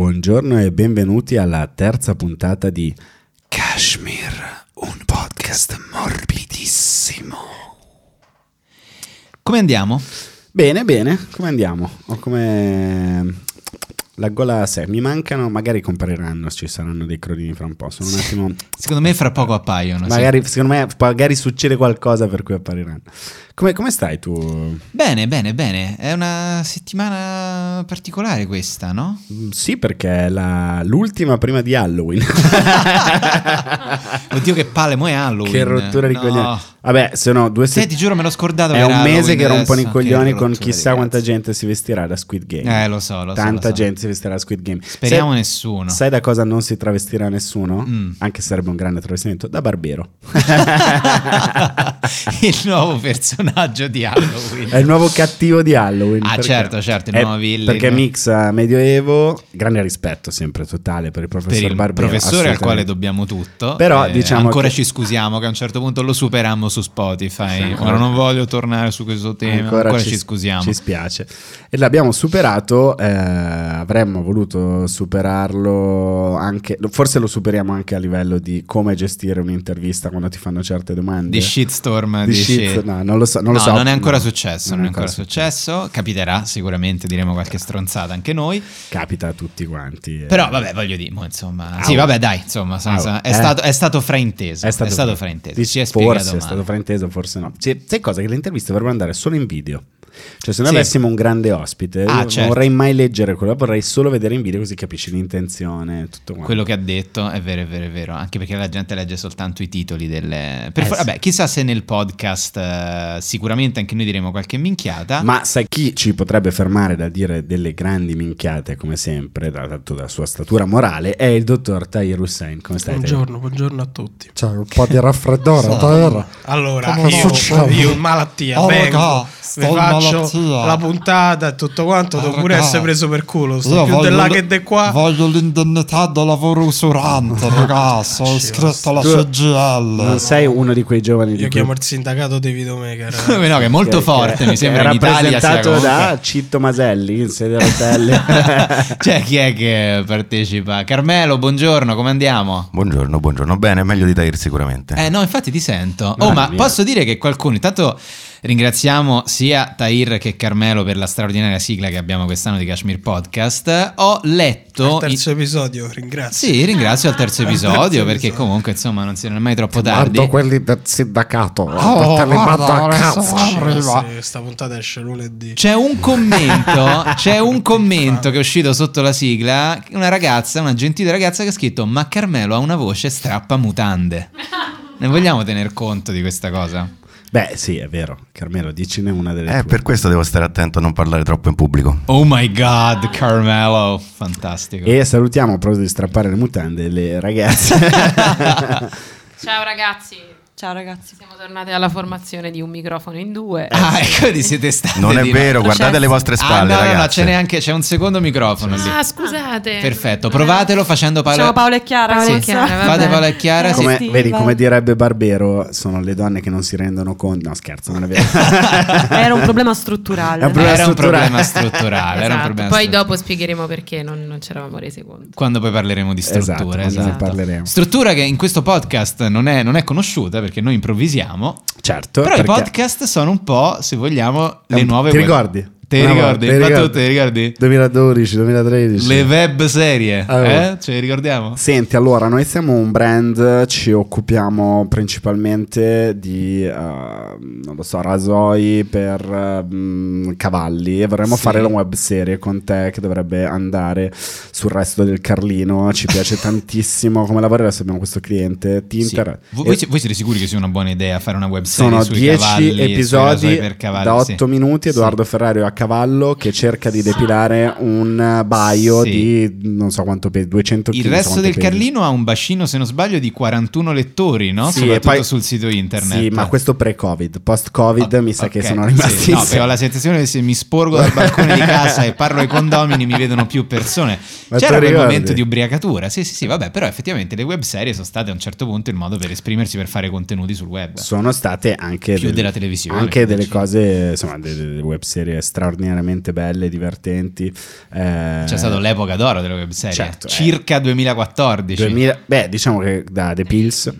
Buongiorno e benvenuti alla terza puntata di Kashmir, un podcast morbidissimo. Come andiamo? Bene, bene, come andiamo? Ho come la gola a sé. Mi mancano, magari compariranno, ci saranno dei crodini fra un po'. Sono un attimo. Secondo me fra poco appaiono. magari, sì. secondo me, magari succede qualcosa per cui appariranno. Come, come, stai tu? Bene, bene, bene. È una settimana particolare questa, no? Mm, sì, perché è la, l'ultima prima di Halloween. Oddio, che palle, mo è Halloween. Che rottura di no. coglioni. Vabbè, sono due settimane. ti giuro, me l'ho scordato. È un mese che rompono adesso. i coglioni con chissà quanta gente si vestirà da Squid Game. Eh, lo so, lo so. Tanta so. gente si vestirà da Squid Game. Speriamo sai, nessuno. Sai da cosa non si travestirà nessuno? Mm. Anche se sarebbe un grande travestimento. Da Barbero. il nuovo personaggio di Halloween. È il nuovo cattivo di Halloween. Ah, certo, certo, il nuovo villain. Perché mixa Medioevo, grande rispetto sempre totale per il professor per il Barbero. professore al quale dobbiamo tutto. Però eh, diciamo ancora che... ci scusiamo che a un certo punto lo superammo su Spotify. Sì, Ora non voglio tornare su questo tema, ancora, ancora ci, ci, scusiamo. Ci spiace. E l'abbiamo superato, eh, avremmo voluto superarlo anche, forse lo superiamo anche a livello di come gestire un'intervista quando ti fanno certe domande. Di shitstorm, di, shit, no, non lo so. Non, lo no, so. non è ancora successo, non, è ancora successo. successo. Capiterà sicuramente, diremo qualche stronzata anche noi. Capita a tutti quanti. Eh. Però vabbè, voglio dire, insomma... Ah, sì, vabbè, dai, insomma, senza, è, eh? stato, è, stato, frainteso. È stato, è stato frainteso. Sì, forse è stato frainteso, forse no. C'è, c'è cosa che le interviste dovrebbero andare solo in video. Cioè, se noi sì. avessimo un grande ospite, ah, non certo. vorrei mai leggere quello, vorrei solo vedere in video così capisci l'intenzione. Tutto quanto. Quello che ha detto è vero, è vero, è vero. Anche perché la gente legge soltanto i titoli delle. Per eh, for- sì. Vabbè, chissà se nel podcast uh, sicuramente anche noi diremo qualche minchiata. Ma sai chi ci potrebbe fermare da dire delle grandi minchiate, come sempre, dato dalla sua statura morale, è il dottor Tahir Hussein. Come stai? Buongiorno, buongiorno a tutti. C'è un po' di raffreddore. Allora, io, io in malattia oh, vengo, vi faccio malattia. la puntata e tutto quanto, devo pure essere preso per culo. Sto Io più di là l- che di qua. Voglio l'indennità del lavoro usurante, ragazzi. Ho iscritto alla CGL. Non sei uno di quei giovani Io chiamo il sindacato David Omega. No, che è molto che- forte, che- mi sembra è in Italia rappresentato comunque- da Citto Maselli in sede a rotelle. Cioè, chi è che partecipa? Carmelo, buongiorno, come andiamo? Buongiorno, buongiorno. Bene, meglio di Tahir sicuramente. Eh no, infatti ti sento. Oh, ma mia. posso dire che qualcuno, intanto ringraziamo sia Tahir che Carmelo per la straordinaria sigla che abbiamo quest'anno di Kashmir Podcast. Ho letto... Il terzo episodio, ringrazio. Sì, ringrazio al terzo Al episodio terzo perché episodio. comunque insomma non, si, non è mai troppo tardi. Guardo quelli del sindacato. Oh, te li mando a casa. arriva. Sì, Questa puntata esce lunedì. C'è un commento, c'è un commento che è uscito sotto la sigla, una ragazza, una gentile ragazza che ha scritto "Ma Carmelo ha una voce strappa mutande". Ne vogliamo tener conto di questa cosa? Beh, sì, è vero. Carmelo, dicene una delle Eh, tue. per questo devo stare attento a non parlare troppo in pubblico. Oh my god, Carmelo, fantastico. E salutiamo a proposito di strappare le mutande le ragazze. Ciao ragazzi. Ciao ragazzi. Siamo tornati alla formazione di un microfono in due. Ah, ecco di siete stati Non è vero, guardate le vostre Ah, spalle, no, no, no, ragazze. c'è neanche c'è un secondo microfono lì. Ah, scusate. Perfetto, provatelo facendo Paolo. Ciao Paolo e Chiara. Paolo e sì. Chiara, vabbè. Fate Paolo e Chiara, sì. come, Sì, vedi, come direbbe Barbero, sono le donne che non si rendono conto. No, scherzo, non è vero. Era un problema strutturale. Un problema Era un strutturale. problema strutturale, era un Esatto, problema Poi strutturale. dopo spiegheremo perché non, non ci eravamo resi conto. Quando poi parleremo di Esatto, struttura. quando ne esatto. parleremo. Struttura che in questo podcast non è, non è conosciuta perché noi improvvisiamo. certo. Però i podcast sono un po', se vogliamo, le nuove Ti web- ricordi? Te Una ricordi? Ma tu te ricordi? 2012, 2013. Le web serie, Ah, eh? Ce le ricordiamo? Senti, allora, noi siamo un brand, ci occupiamo principalmente di, eh, non lo so, rasoi per mm, cavalli e vorremmo Sì. fare la web serie con te che dovrebbe andare sul resto del Carlino. Ci piace tantissimo come lavori, adesso abbiamo questo cliente, Sì. Tinter. Voi, E voi si- voi siete sicuri che sia una buona idea fare una web serie sono sui 10 cavalli, sui rasoi episodi per cavalli? da sì. 8 minuti, Edoardo Ferrario a cavallo che cerca di depilare un baio Sì. di non so quanto pesi, 200 kg. Il so resto del pesi. Carlino ha un bacino, se non sbaglio, di 41 lettori, no? Sì, Soprattutto poi- sul sito internet. Sì, ma questo pre-Covid, post-Covid mi sa che Ok, sono sì. rimasti. No, sé. perché ho la sensazione che se mi sporgo dal balcone di casa e parlo ai condomini mi vedono più persone. Ma C'era quel ricordi? momento di ubriacatura. Sì, sì, sì, vabbè, però effettivamente le web serie sono state a un certo punto il modo per esprimersi per fare contenuti sul web. Sono state anche Più della televisione, anche delle cose, insomma, delle, delle web serie straordinarie straordinariamente belle, divertenti. Eh, C'è stato l'epoca d'oro delle webserie, Certo, eh. circa 2014. 2000 beh, diciamo che da The Pills.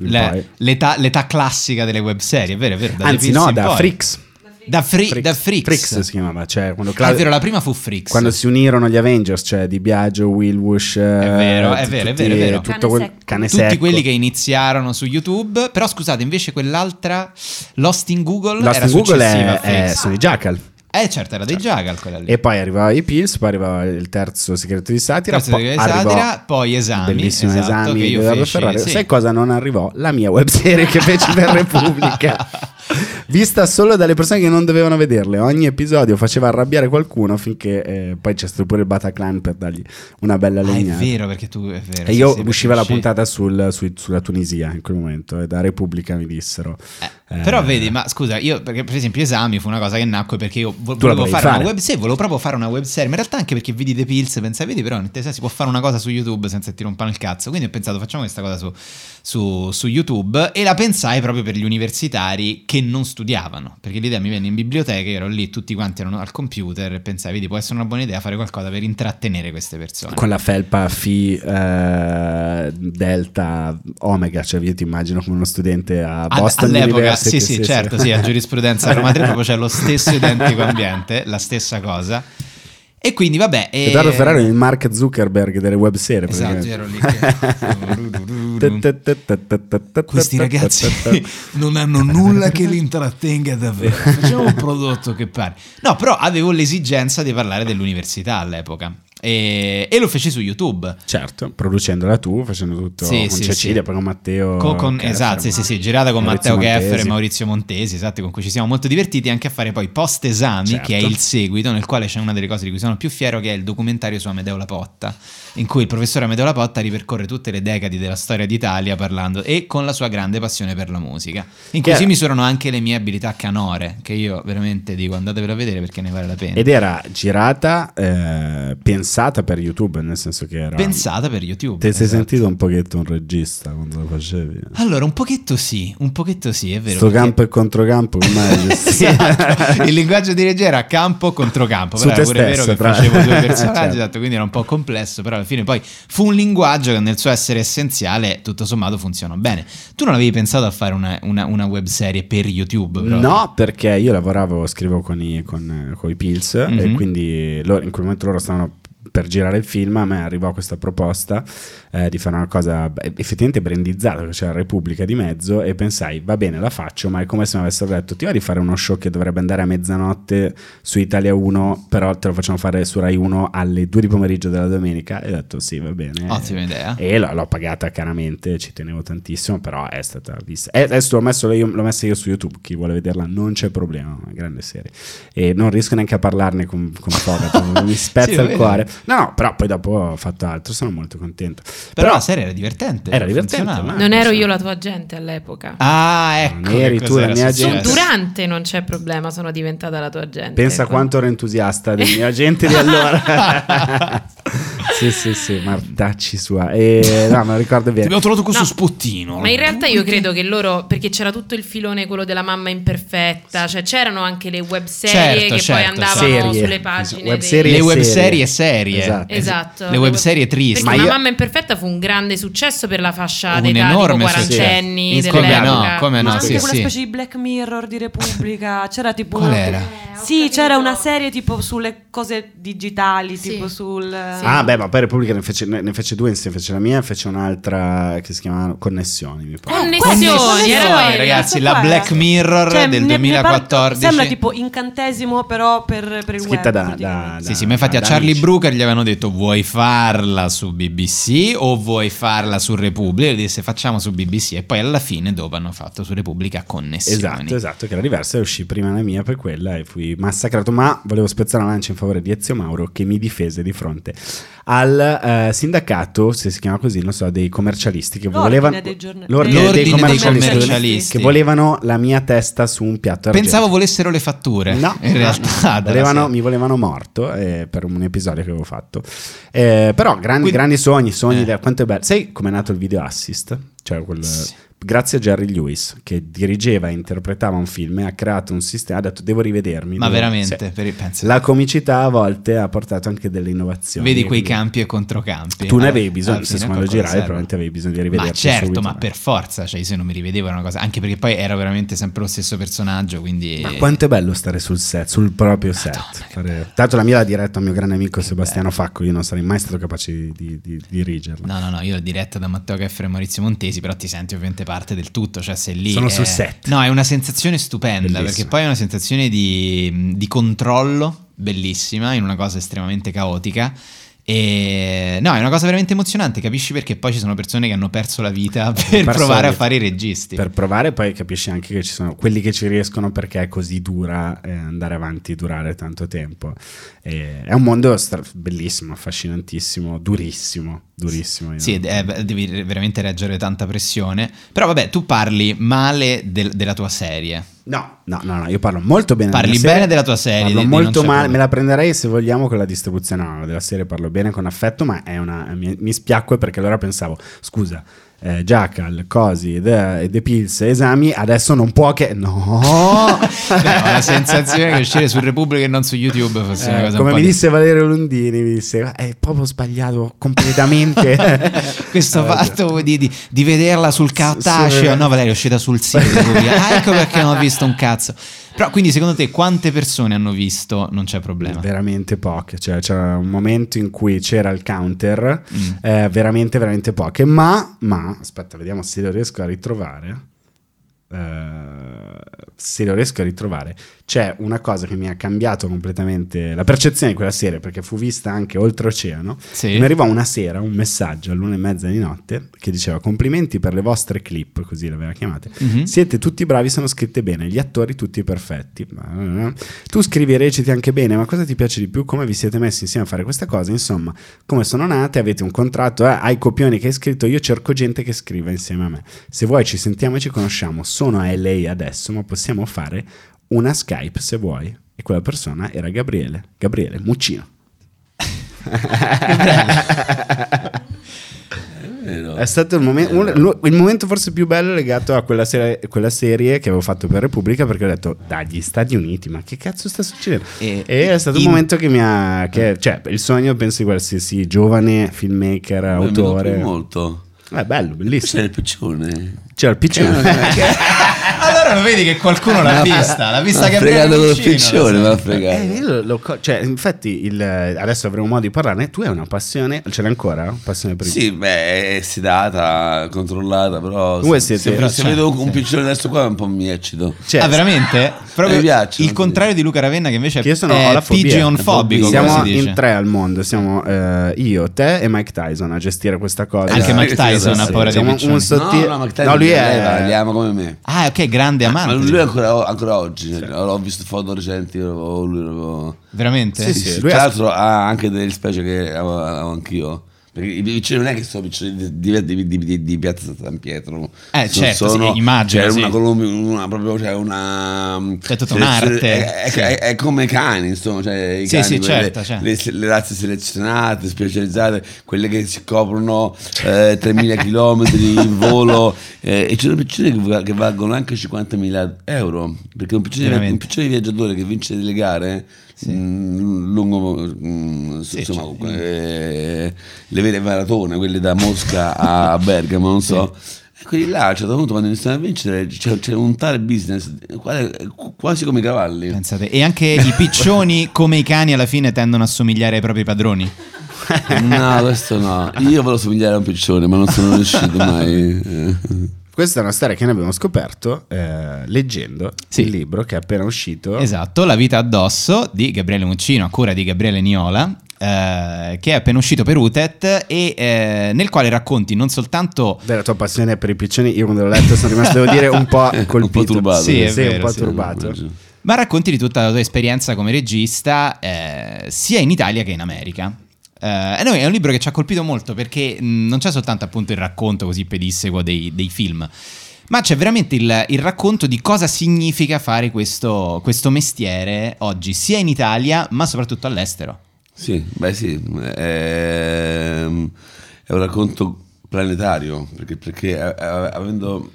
Le- l'età, l'età classica delle webserie, è vero, è vero. da Anzi, no, da poi. Frix. Da, Fri- Frix. da Frix. Frix si chiamava, cioè quando, Ah, Cla- è vero, la prima fu Frix. quando si unirono gli Avengers, cioè Di Biagio, Will Wush, è vero, è vero, è vero, è vero. Tutto Cane quel, cane tutti secco. quelli che iniziarono su YouTube, però scusate, invece quell'altra Lost in Google Lost era in Google successiva è, a è, i Jackal. Eh certo, era dei Jackal quella lì. E poi arrivava i Pills, poi arrivava il terzo segreto di satira, Terzo poi di satira, poi esami, bellissimi esatto, esami di Edoardo Ferrari. sì. Sai cosa non arrivò? La mia webserie che feci per Repubblica. Vista solo dalle persone che non dovevano vederle. Ogni episodio faceva arrabbiare qualcuno finché eh, poi c'è stato pure il Bataclan per dargli una bella Ah, è legnata. vero, perché tu è vero. E io usciva la uscì- puntata sul- sui- sulla Tunisia in quel momento e da Repubblica mi dissero. Eh, Però vedi, ma scusa, io perché per esempio esami fu una cosa che nacque perché io vo- volevo fare, fare. una web serie, volevo proprio fare una web serie, ma in realtà anche perché vidi The Pills, pensai, vedi però in realtà si può fare una cosa su YouTube senza ti rompano il cazzo, quindi ho pensato facciamo questa cosa su, su- su YouTube e la pensai proprio per gli universitari che non studiavano, perché l'idea mi venne in biblioteca, io ero lì, tutti quanti erano al computer e pensai, vedi, può essere una buona idea fare qualcosa per intrattenere queste persone. con la felpa Phi eh, Delta Omega, cioè io ti immagino come uno studente a Boston all'epoca. Sì, sì, certo, sì, a giurisprudenza a Roma 3 proprio c'è lo stesso identico ambiente, la stessa cosa. E quindi vabbè... e- Edoardo Ferrari è il Mark Zuckerberg delle web serie. Esatto, ero lì che... Questi ragazzi non hanno nulla che li intrattenga davvero. Facciamo un prodotto che pare. No, però avevo l'esigenza di parlare dell'università all'epoca. E, e lo feci su YouTube. Certo, producendola tu, facendo tutto Sì, con sì, Cecilia, sì. poi con Matteo. Co- con- Keffer, esatto, sì, sì, sì, girata con Maurizio Matteo Montesi. e Maurizio Montesi, esatto, con cui ci siamo molto divertiti anche a fare poi post esami, Certo. che è il seguito, nel quale c'è una delle cose di cui sono più fiero, che è il documentario su Amedeo Lapotta, in cui il professore Amedeo Lapotta ripercorre tutte le decadi della storia d'Italia parlando e con la sua grande passione per la musica, in cui si misurano anche le mie abilità canore, che io veramente dico andatevelo a vedere perché ne vale la pena. Ed era girata, eh, pensata per YouTube, nel senso che era. Pensata per YouTube. Ti sei esatto. sentito un pochetto un regista quando lo facevi? Allora, un pochetto sì, un pochetto sì, è vero. Sto perché- campo e controcampo, gestito? Esatto. Il linguaggio di regia era campo contro campo, però te pure stesso, vero che tra- facevo due personaggi, Certo. esatto, quindi era un po' complesso, però alla fine poi fu un linguaggio che nel suo essere essenziale tutto sommato funzionò bene. Tu non avevi pensato a fare una, una, una web serie per YouTube? proprio? No, perché io lavoravo, scrivevo con i, con, con i Pills e Mhm. quindi loro- in quel momento loro stavano per girare il film, a me arrivò questa proposta eh, di fare una cosa effettivamente brandizzata, c'era Repubblica di mezzo e pensai, va bene, la faccio, ma è come se mi avessero detto, ti va di fare uno show che dovrebbe andare a mezzanotte su Italia 1, però te lo facciamo fare su Rai 1 alle 2 di pomeriggio della domenica? E ho detto, sì, va bene. Ottima idea. E l'ho, l'ho pagata caramente, ci tenevo tantissimo, però è stata vista. E adesso l'ho, messo io, l'ho messa io su YouTube, chi vuole vederla non c'è problema, grande serie. E non riesco neanche a parlarne con, con Fogato, mi Sì, spezza va il cuore. No, no, però poi dopo ho fatto altro, sono molto contento. Però, la serie era divertente. Era divertente, ma- Non ero io la tua agente all'epoca. Ah, ecco. Non eri tu la mia Su- gente. successo. durante non c'è problema, sono diventata la tua agente. Pensa ecco. quanto ero entusiasta del mio agente di allora. sì, sì, sì, Martacci sua. E, no, me lo ricordo bene. abbiamo trovato questo No, spottino. Ma in realtà io credo che loro, perché c'era tutto il filone quello della mamma imperfetta, cioè c'erano anche le web serie Certo, che certo, poi andavano Serie. sulle pagine. Web dei- serie le e web serie. serie. Esatto. Esatto. Le web serie tristi. Perché Ma io- mamma imperfetta fu un grande successo per la fascia Un d'età enorme tipo quarantenni Sì. Come no, dell'epoca. come no, Ma sì, anche quella sì. specie di Black Mirror di Repubblica. C'era tipo. Qual una- era? Sì, c'era una serie tipo sulle cose digitali, Sì. tipo sul. Sì. Ah, beh, ma poi Repubblica ne fece, ne fece due insieme, fece la mia e fece un'altra che si chiamava Connessioni, mi pare. Connessioni, Connessioni, Connessioni, ragazzi, la Black. Mirror Cioè, del ne- ne parlo- 2014. Sembra tipo incantesimo, però per, per il Scritta web. da, da, praticamente. Sì, sì, ma infatti a da Charlie amici. Brooker gli avevano detto vuoi farla su BBC o vuoi farla su Repubblica? E lui disse facciamo su BBC e poi alla fine dopo hanno fatto su Repubblica connessioni. Esatto, esatto, che era diversa e uscì prima la mia per quella e fui massacrato, ma volevo spezzare una lancia in favore di Ezio Mauro che mi difese di fronte al eh, sindacato, se si chiama così, non so, dei commercialisti che L'ordine volevano dei giorna- l'ordine L'ordine dei dei commercialisti, commercialisti. che volevano la mia testa su un piatto argento. Pensavo volessero le fatture. No, in no, realtà. no. Volevano- mi volevano morto eh, per un episodio che avevo fatto. Eh, però grandi, Quindi- grandi sogni, sogni. Eh. da- quanto è bello. Sai com'è nato il video assist? Cioè quel Sì. Grazie a Jerry Lewis che dirigeva e interpretava un film e ha creato un sistema, ha detto devo rivedermi. Ma devo- veramente, Sì. pensa- La comicità a volte ha portato anche delle innovazioni. vedi quei campi e controcampi. Tu ne Eh, avevi bisogno, se quando giravi probabilmente avevi bisogno di Ma rivederti certo, subito. ma per forza, cioè io se non mi rivedevo era una cosa, anche perché poi era veramente sempre lo stesso personaggio, quindi... Ma quanto è bello stare sul set, sul proprio set. Fare- Tanto la mia l'ha diretta un mio grande amico Sebastiano Facco, io non sarei mai stato capace di, di- di dirigerla. No, no, no, io l'ho diretta da Matteo Keffer e Maurizio Montesi, però ti senti ovviamente parte del tutto, cioè sei lì... Sono è- sul set. No, è una sensazione stupenda, Bellissima. perché poi è una sensazione di, di controllo bellissima in una cosa estremamente caotica. E no, è una cosa veramente emozionante. Capisci perché poi ci sono persone che hanno perso la vita per provare a fare i registi. Per provare poi capisci anche che ci sono quelli che ci riescono perché è così dura eh, andare avanti, durare tanto tempo. E è un mondo stra- bellissimo, affascinantissimo, durissimo, durissimo. Sì, beh, devi veramente reggere tanta pressione. Però vabbè, tu parli male del- della tua serie. No, no, no, no, io parlo molto bene Parli della serie, bene della tua serie, Parlo di- molto male, problema. me la prenderei se vogliamo con la distribuzione. No, della serie parlo bene con affetto, ma è una, mi, mi spiacque perché allora pensavo, scusa, eh, Jackal, Cosi, The, The Pills, esami, adesso non può che... No! Beh, ho la sensazione che uscire su Repubblica e non su YouTube fosse una Eh, cosa come mi di- disse Valerio Lundini, mi disse, è proprio sbagliato completamente. Questo Eh, fatto di, di- di vederla sul cartaceo, Sì. no Valerio è uscita sul sito. Ah, ecco perché non ho visto un cazzo. Però quindi secondo te quante persone hanno visto? Non c'è problema. Veramente poche, cioè c'era un momento in cui c'era il counter, Mm. eh, veramente, veramente poche, ma, ma, aspetta, vediamo se lo riesco a ritrovare. Eh, se lo riesco a ritrovare, c'è una cosa che mi ha cambiato completamente la percezione di quella serie perché fu vista anche oltreoceano. Sì. Mi arrivò una sera un messaggio all'una e mezza di notte che diceva complimenti per le vostre clip, così l'aveva chiamate. Mhm. Siete tutti bravi, sono scritte bene, gli attori tutti perfetti. Tu scrivi e reciti anche bene, ma cosa ti piace di più? Come vi siete messi insieme a fare questa cosa? Insomma, come sono nate, avete un contratto, eh, hai copioni che hai scritto, io cerco gente che scriva insieme a me. Se vuoi ci sentiamo e ci conosciamo, sono a LA adesso, ma possiamo fare una Skype se vuoi. E quella persona era Gabriele, Gabriele Muccino. È stato il, momen- un- il momento forse più bello legato a quella, serie- quella serie che avevo fatto per Repubblica perché ho detto dagli Stati Uniti ma che cazzo sta succedendo E- e, è stato un in- momento che mi ha che, cioè il sogno penso di qualsiasi giovane filmmaker autore molto. È bello C'è bellissimo il piccione. c'era il piccione Allora lo vedi che qualcuno l'ha vista, l'ha vista Gabriele fregato col piccione, lo ma ha sai. fregato. Eh, lo- lo cioè, infatti il- adesso avremo modo di parlarne tu hai una passione ce l'hai ancora? passione per il Sì, beh, è sedata, controllata, però Voi se, siete- se- se vedo un piccione adesso qua un po' mi eccito. Cioè, ah, veramente? Proprio Mi piacciono, il sì. contrario di Luca Ravenna, che invece Che io sono, è pigeonfobico. Siamo si dice. in tre al mondo. Siamo eh, io, te e Mike Tyson a gestire questa cosa. Anche Mike Tyson ha Sì, paura dei piccioni. un sottile- No, no, ma No, lui è. leva, li ama come me. Ah, ok, grande Ma amante. lui è ancora, ancora oggi, cioè, ho visto foto recenti, ho- lui proprio- Veramente? Sì, sì. Sì, lui Tra l'altro ha anche delle specie che avevo anch'io. Perché i piccioni non è che sono piccioni di, di, di, di- Piazza San Pietro. Eh, Sono- certo, sì, immagino, C'è sì. una, colombi- una proprio c'è una. C'è tutta selezione- un'arte, È, è- sì. è- è come i cani, insomma. Cioè, i cani, sì, certo, certo. Le, le razze selezionate, specializzate, quelle che si coprono eh, 3.000 km in volo. eh, e ci sono piccioni che, che valgono anche 50.000 euro. Perché un piccione, Veramente. un piccione viaggiatore che vince delle gare. Mm, lungo mm, Sì, insomma certo. eh, le vere maratone quelle da Mosca a Bergamo non so e quelli là a un certo punto quando iniziano a vincere c'è, c'è un tale business quale- quasi come i cavalli Pensate. E anche i piccioni, come i cani, alla fine tendono a somigliare ai propri padroni. no questo no io volevo somigliare a un piccione ma non sono riuscito mai. Questa è una storia che noi abbiamo scoperto eh, leggendo Sì. il libro che è appena uscito. Esatto, La vita addosso di Gabriele Muccino, a cura di Gabriele Niola. eh, che è appena uscito per Utet e eh, nel quale racconti non soltanto Della tua passione per i piccioni, io quando l'ho letto sono rimasto, devo dire, un po' colpito. un po' turbato Sì, è Sì, un vero, po' sì, turbato. Ma racconti di tutta la tua esperienza come regista, eh, sia in Italia che in America. E noi è un libro che ci ha colpito molto perché mh, non c'è soltanto appunto il racconto così pedissequo dei, dei film, ma c'è veramente il, il racconto di cosa significa fare questo, questo mestiere oggi, sia in Italia ma soprattutto all'estero. Sì, beh sì, è, è un racconto planetario, perché, perché eh, eh, avendo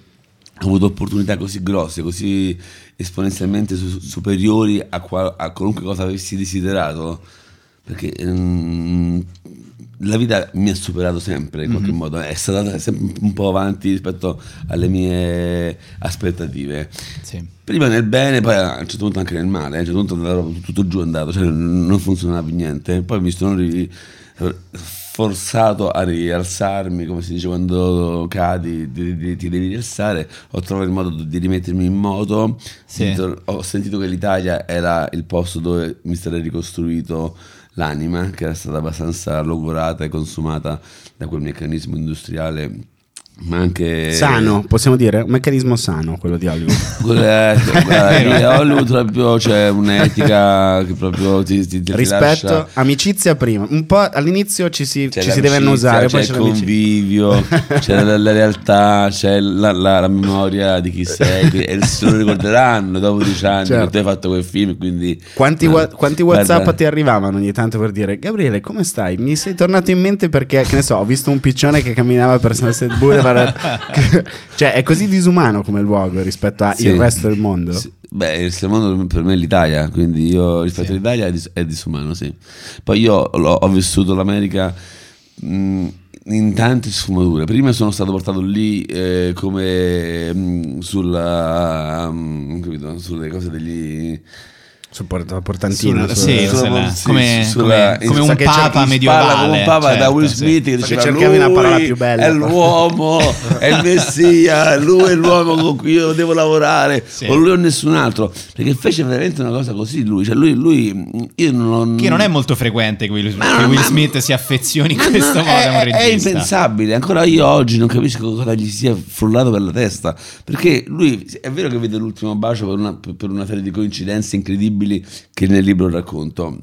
avuto opportunità così grosse, così esponenzialmente su- superiori a, qua- a qualunque cosa avessi desiderato, perché ehm, la vita mi ha superato sempre in qualche modo, è stata sempre un po' avanti rispetto alle mie aspettative. Sì. Prima nel bene, poi a un certo punto anche nel male, a un certo punto tutto giù è andato, cioè non funzionava più niente. Poi mi sono ri- forzato a rialzarmi, come si dice quando cadi, ti, ti- ti devi rialzare. Ho trovato il modo di rimettermi in moto. Sì. Ho sentito che l'Italia era il posto dove mi sarei ricostruito l'anima, che era stata abbastanza logorata e consumata da quel meccanismo industriale. Ma anche Sano, possiamo dire? Un meccanismo sano quello di Hollywood. guarda, lì a Hollywood proprio c'è un'etica che proprio ti, ti, ti Rispetto, lascia- amicizia prima. Un po' all'inizio ci si, ci si deve annusare, c'è poi il c'è l'amicizia. convivio, c'è la, la realtà, c'è la, la- la memoria di chi sei e se lo ricorderanno dopo dieci anni Certo. che tu hai fatto quel film quindi Quanti, wa- quanti WhatsApp guarda, ti arrivavano ogni tanto per dire Gabriele, come stai? Mi sei tornato in mente perché, che ne so, ho visto un piccione che camminava per Sunset Boulevard. cioè, è così disumano come luogo rispetto al Sì. resto del mondo. Sì. Beh, il mondo per me è l'Italia, quindi io rispetto all'Italia è, dis- è disumano, sì. Poi io ho vissuto l'America mh, in tante sfumature. Prima sono stato portato lì eh, come mh, sulla, mh, capito, sulle cose degli... Sul port- portantino. Sul- sul- Sì, sulla- sulla- sì, come- sulla- come- come un papa medievale, come un papa da certo, Will sì. Smith che diceva cercavi una parola "Lui più bella". è l'uomo è il messia lui è l'uomo con cui io devo lavorare Sì. o lui o nessun altro perché fece veramente una cosa così lui cioè lui, lui io non Che non è molto frequente che Will, Ma che Will ma- Smith si affezioni in questo modo a un è, è regista. impensabile. Ancora io oggi non capisco cosa gli sia frullato per la testa. Perché lui è vero che vede l'ultimo bacio per una, per una serie di coincidenze incredibili che nel libro racconto.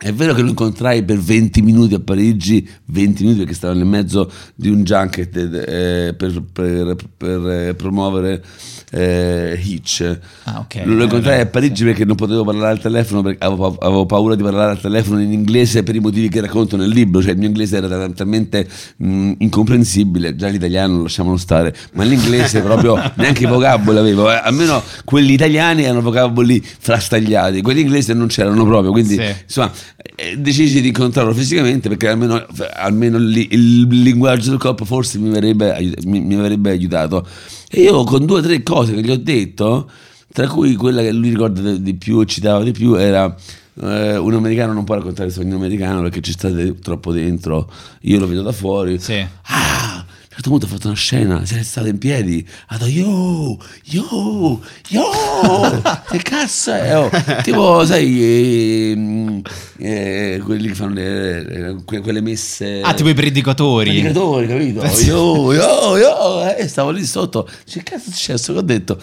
È vero che lo incontrai per 20 minuti a Parigi, 20 minuti perché stavo nel mezzo di un junket eh, per, per- per, eh, promuovere eh, Hitch. Ah, ok. Lo incontrai Eh, a Parigi perché non potevo parlare al telefono perché avevo, avevo paura di parlare al telefono in inglese per i motivi che racconto nel libro, cioè il mio inglese era talmente mh, incomprensibile, già l'italiano lasciamolo stare, ma l'inglese proprio neanche i vocaboli avevo, eh. almeno quelli italiani erano vocaboli frastagliati, quelli inglesi non c'erano proprio, quindi Sì. insomma eh, decisi di incontrarlo fisicamente perché almeno, almeno li- il linguaggio del corpo forse mi avrebbe, mi- mi avrebbe aiutato. E io con due o tre cose che gli ho detto, tra cui quella che lui ricorda di- più, citava di più, era eh, un americano non può raccontare il sogno americano perché ci state troppo dentro, io lo vedo da fuori. Sì. Ah, un certo punto ha fatto una scena, si è alzato in piedi, ha detto yo, yo, yo, che cazzo è? Oh, tipo, sai, eh, eh, quelli che fanno le, le- que- quelle messe... Ah, tipo i predicatori. Predicatori, capito? Yo, yo, yo, eh, stavo lì sotto. Che cazzo è successo? Che ho detto?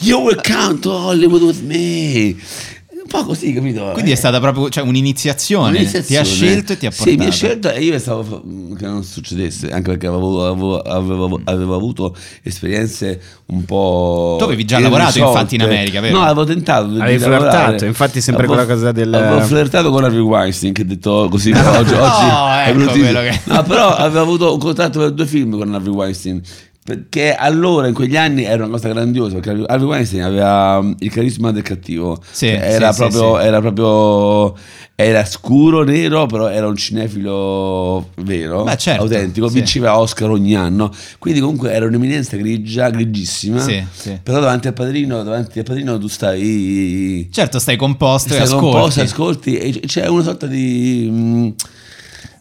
You will come to Hollywood with me. Un po' così, capito? Quindi è stata proprio cioè, un'iniziazione. Ti ha Un'iniziazione. scelto e ti ha portato. Sì, mi ha scelto e io stavo che non succedesse, anche perché avevo, avevo- avevo- avevo avuto esperienze un po'. Tu avevi già lavorato, irrisolte. infatti, in America, vero? No, avevo tentato di Avevi lavorare. flirtato, infatti sempre Avevo- quella cosa del- Avevo flirtato con Harvey Weinstein, che detto così però oggi, oggi è ecco quello che- No, però avevo avuto un contratto per due film con Harvey Weinstein. Perché allora, in quegli anni, era una cosa grandiosa. Perché Harvey Weinstein aveva um, il carisma del cattivo. Sì, Cioè, era, sì, proprio, sì, sì. era proprio. Era scuro, nero, però era un cinefilo vero, certo, autentico. sì. Vinceva Oscar ogni anno. Quindi, comunque, era un'eminenza grigia, grigissima. Sì, sì. Però davanti al padrino, davanti al padrino, tu stai Certo, stai composto e stai ascolti. composto, ascolti e c'è una sorta di, mh,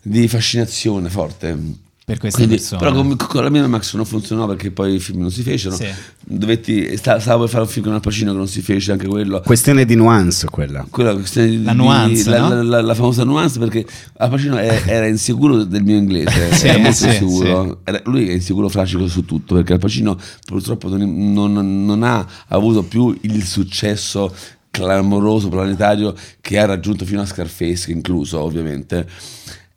di fascinazione forte. Per queste Quindi, persone. però con, con la mia Max non funzionò perché poi i film non si fecero. Sì. Dovetti, sta- stavo per fare un film con Al Pacino che non si fece anche quello. Questione di nuance quella. Quella questione di- La di- nuance, la, no? la- la- la famosa nuance perché Al Pacino è- era insicuro del mio inglese, Sì, era molto sì, insicuro. Era- lui è insicuro fracico su tutto perché Al Pacino purtroppo non, non- non ha avuto più il successo clamoroso planetario che ha raggiunto fino a Scarface, incluso ovviamente.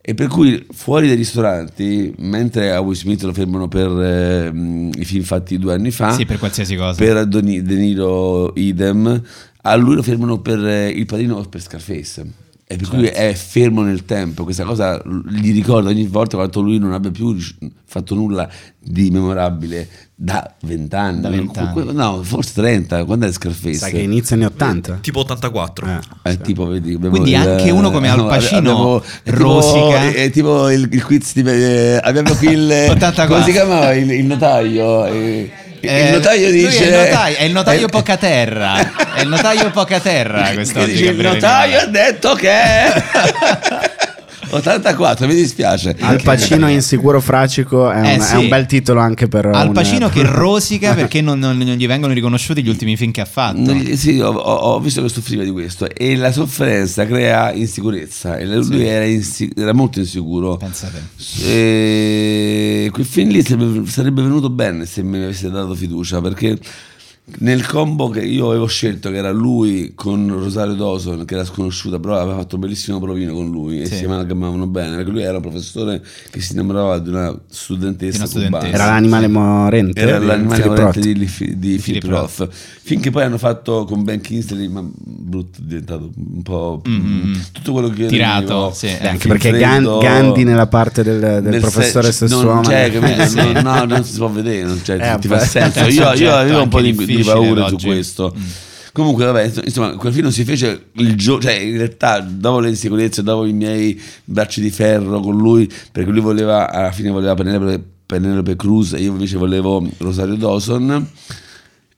E per cui fuori dai ristoranti, mentre a Will Smith lo fermano per ehm, i film fatti due anni fa, Sì, per qualsiasi cosa. per De Niro idem, a lui lo fermano per eh, Il Padrino o per Scarface. E per cui è fermo nel tempo, questa cosa gli ricorda ogni volta quanto lui non abbia più fatto nulla di memorabile da vent'anni. Da vent'anni. No, forse 30, quando è Scarface? Sai che inizia anni 80. Tipo 84. Eh. Eh, tipo, vedi, abbiamo Quindi il- anche uno come Al no, Pacino abbiamo- è tipo- rosica. È, tipo il, il quiz di... eh, abbiamo qui il... 84. come si chiamava? Il, il notaio. eh, il, Eh, notaio dice... È il notaio, è il notaio eh, poca terra. È il notaio poca terra quest'oggi. il notaio ha detto che... 84, mi dispiace. Al Pacino insicuro fracico è un, Eh, è sì. un bel titolo anche per Al un- Pacino che rosica perché non, non- non gli vengono riconosciuti gli ultimi film che ha fatto. Sì, ho, ho- visto che soffriva di questo e la sofferenza crea insicurezza e lui era, insi- era molto insicuro. Pensate. E quel film lì sarebbe venuto bene se mi avesse dato fiducia perché nel combo che io avevo scelto che era lui con Rosario Dawson che era sconosciuta però aveva fatto un bellissimo provino con lui e Sì. si amalgamavano bene perché lui era un professore che si innamorava di una studentessa, Di una studentessa. Era l'animale morente. Era di l'animale Philip morente Roth. di, di, Philip Philip Roth. Finché poi hanno fatto con Ben Kingsley, ma brutto, è diventato un po' Mm. tutto quello che Tirato, sì. eh, anche perché freddo, Gan- Gandhi nella parte del, del del professore se- sessuale. non c'è? Eh, sì. Non- no, non si può vedere, non c'è, Eh, ti fa senso. Io, io avevo un po' di, di paura su questo. Mm. Comunque, vabbè, insomma, quel film si fece il giorno, cioè in realtà dopo le insicurezze, dopo i miei bracci di ferro con lui, perché lui voleva, alla fine voleva Penelope, Penelope Cruz e io invece volevo Rosario Dawson.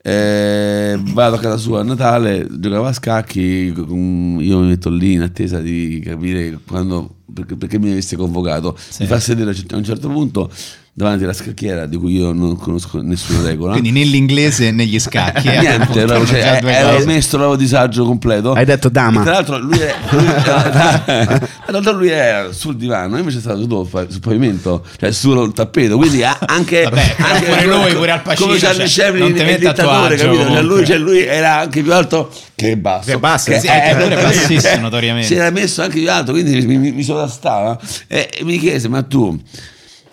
Eh, vado a casa sua a Natale, giocava a scacchi, io mi metto lì in attesa di capire quando, perché, perché mi avesse convocato. Sì. Mi fa sedere a un certo punto davanti alla scacchiera di cui io non conosco nessuna regola. Quindi né l'inglese né gli scacchi. eh, Niente, ero, cioè, già due ero messo l'avevo disagio completo. Hai detto dama. E tra l'altro lui è, lui, tra l'altro lui era sul divano, io invece stavo sul, sul pavimento, cioè sul tappeto, quindi anche, Vabbè, anche pure come- lui, pure Al Pacino, come Charlie cioè, Chaplin non te il metta a tuo dittatore, agio, capito? Cioè, lui, cioè, lui era anche più alto che basso. Che basso, sì, anche pure bassissimo, notoriamente. Si era messo anche più alto, quindi mi, mi, mi sovrastava e, e mi chiese, ma tu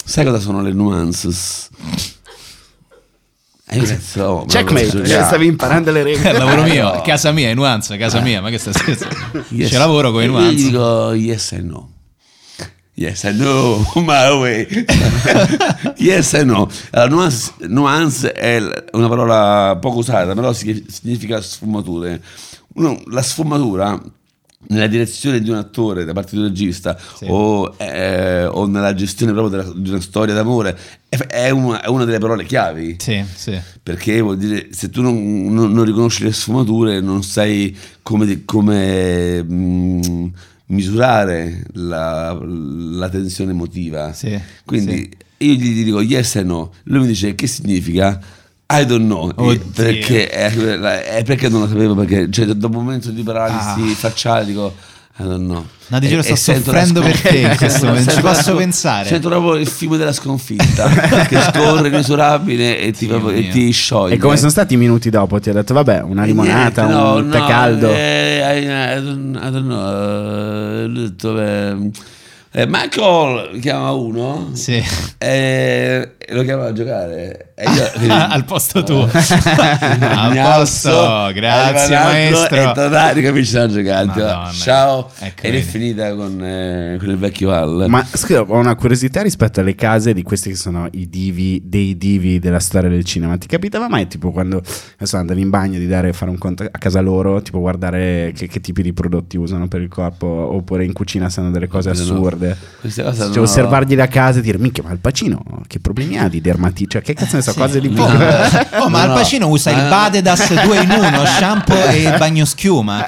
sai cosa sono le nuances? E io penso, oh, ma Checkmate, cioè, stavi imparando le È regole. il lavoro mio, No. casa mia, è nuance, casa mia, ma che stai scherzando? Yes. C'è lavoro con i E Io nuance. dico yes and no. Yes and no, my way. yes and no. Allora, nuance, nuance è una parola poco usata, però si- significa sfumature. Uno- la sfumatura nella direzione di un attore da parte di un regista o, eh, o nella gestione proprio della- di una storia d'amore è, una, è una delle parole chiavi. Sì, sì. perché vuol dire se tu non, non- non riconosci le sfumature non sai come, come, mm, misurare la, la tensione emotiva. Sì, quindi io gli dico yes e no. Lui mi dice che significa I don't know Oddio. Perché, è, è perché non lo sapevo perché cioè, dopo un momento di paralisi facciale dico I don't know No, ti giuro, sto soffrendo per te in questo momento, ci posso scon- pensare. Sento proprio il fiume della sconfitta che scorre inesorabile e ti, proprio- e ti scioglie. E come sono stati i minuti dopo? Ti ha detto, vabbè, una limonata, niente, no, un tè no, caldo. eh, I, I don't, I don't know. eh, ha detto, eh, eh, Michael chiama uno Sì. e e lo chiama a giocare. E io- Al posto tuo. A Mi posto, grazie maestro. E tornare, ricominciano a giocare. Madonna. Ciao. Ecco, Ed è vedi. finita con, eh, con il vecchio Al. Ma scusa, ho una curiosità rispetto alle case di questi che sono i divi, dei divi della storia del cinema. Ti capitava mai, tipo, quando adesso andavi in bagno di dare fare un conto a casa loro, tipo guardare che, che tipi di prodotti usano per il corpo, oppure in cucina sanno delle cose No. assurde. Queste cose Cioè, non- osservargli la casa e dire, minchia, ma il pacino, che problemi ha di dermatite? Cioè, che cazzo ne so, cose di Oh, oh, ma No, Al no. Pacino usa il Ah. Badedas 2 in 1, shampoo e il bagno schiuma.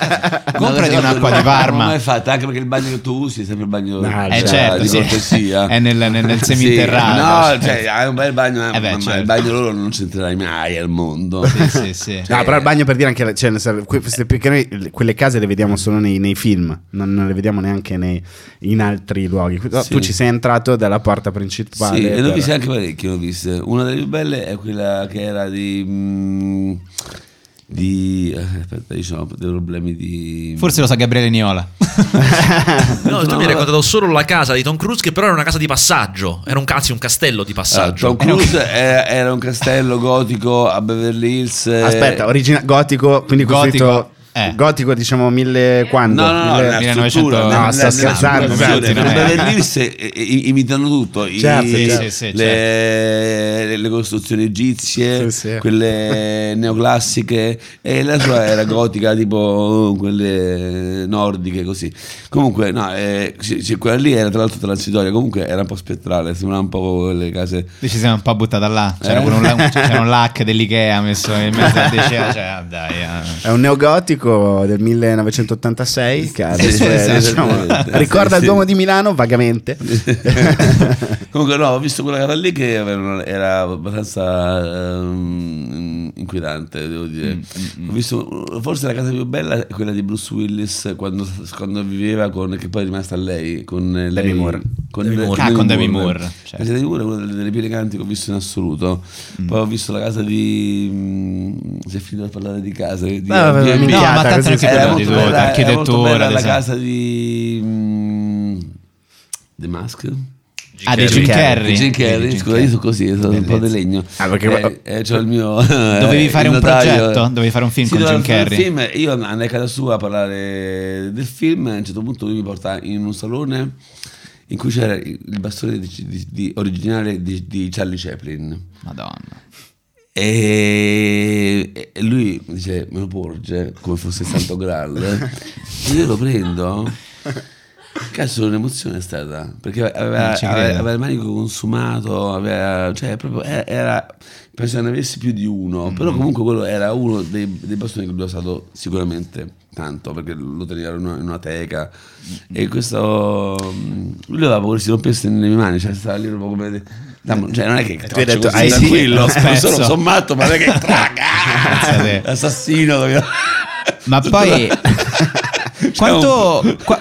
Comprati No, un'acqua non- di Non Parma. mai fatto, anche perché il bagno che tu usi è sempre il bagno Ah, Eh cioè, certo, di sì. cortesia. È nel, nel- nel Sì, seminterrato. No, cioè, hai un bel bagno, Eh beh, ma certo. il bagno loro non c'entrerai mai al mondo. Sì, sì, sì. No, però il bagno per dire anche, cioè, perché noi quelle case le vediamo solo nei, nei film, non, non le vediamo neanche nei- in altri luoghi. No, Sì. Tu ci sei entrato dalla porta principale. Sì, e ho per- viste anche ne ho viste. Una delle più belle è quella che era di... mm, di eh, aspetta, diciamo, dei problemi di... Forse lo sa Gabriele Niola. No, tu No, mi hai raccontato solo la casa di Tom Cruise, che però era una casa di passaggio. Era un cazzo, un castello di Ah, passaggio. Tom Cruise era, era un castello gotico a Beverly Hills. eh, Aspetta, origina- gotico, quindi Gotico. costruito Eh. Gotico diciamo mille quando? No, no, no, Mille- la 1900 struttura, no, sto nella scherzando, no, eh. Eh, i- imitano tutto, i- Certo, sì, le, sì, le- le costruzioni egizie, Sì, sì. quelle neoclassiche e la sua era gotica tipo quelle nordiche così. Comunque no, eh, quella lì era tra l'altro transitoria, comunque era un po' spettrale, sembrava un po' quelle case Ci siamo un po' buttata là. C'era, Eh? un, c'era un lac dell'Ikea messo in mezzo a diceva, cioè, dai. eh. È un neogotico del 1986 che sue- esatto. diciamo, ricorda il. Duomo di Milano vagamente. Comunque no, ho visto quella casa lì che era abbastanza ehm, inquietante, devo dire. Mm, Ho visto, forse la casa più bella è quella di Bruce Willis quando, quando viveva con, che poi è rimasta a lei, con lei. Demi Moore. Con Demi Moore. Ah, con Demi Moore, La certo. casa di Moore è una delle, delle più eleganti che ho visto in assoluto. Mm. Poi ho visto la casa di... mm, si è finito a parlare di case. Di No, vabbè, Airbnb. minchiata, No, ma tanto non si parla di molto tutto, bella, era molto architettura, bella la casa di... mm, The Mask? Ah, di Jim Carrey. Jim Carrey, Jim scusa, io sono così, sono un po' di legno. Ah, perché- Eh, eh, c'ho il mio. Dovevi fare il un progetto? Dovevi fare un film Sì, con Jim Carrey? film, io andai a casa sua a parlare del film. A un certo punto lui mi porta in un salone in cui c'era il bastone di- di- di- originale di, di Charlie Chaplin. Madonna. E e lui mi dice: Me lo porge come fosse il Santo Graal. e io lo prendo. Cazzo, un'emozione è stata? Perché aveva, aveva- aveva il manico consumato, aveva, cioè proprio era, penso che ne avessi più di uno, però comunque quello era uno dei, dei bastoni che lui ha usato sicuramente tanto perché lo teneva in una, in una teca. E questo mm, lui aveva paura che si rompesse nelle mie mani, cioè stava lì proprio come dammi- cioè non è che tu hai detto, hai- sì, tranquillo, lo spezzo. sono, matto, ma non è che traga, assassino. Ma poi quanto, qua-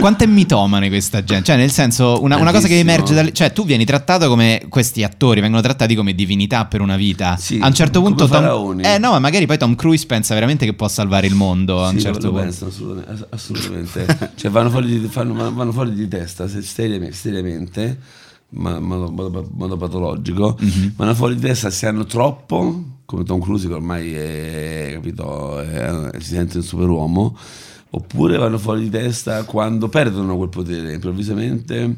quanto è mitomane questa gente? Cioè, nel senso, una, una cosa che emerge dalle. Cioè, tu vieni trattato come. Questi attori vengono trattati come divinità per una vita. Sì, a un certo punto. Tom, faraoni. eh, no, ma magari poi Tom Cruise pensa veramente che può salvare il mondo. a un certo punto. pensano assolutamente, ass- assolutamente. cioè vanno fuori di, fanno- vanno- fuori di testa se- seriamente, seriamente ma modo, modo- modo patologico Mhm. vanno fuori di testa se hanno troppo come Tom Cruise che ormai è, capito, è- si sente un superuomo oppure vanno fuori di testa quando perdono quel potere. Improvvisamente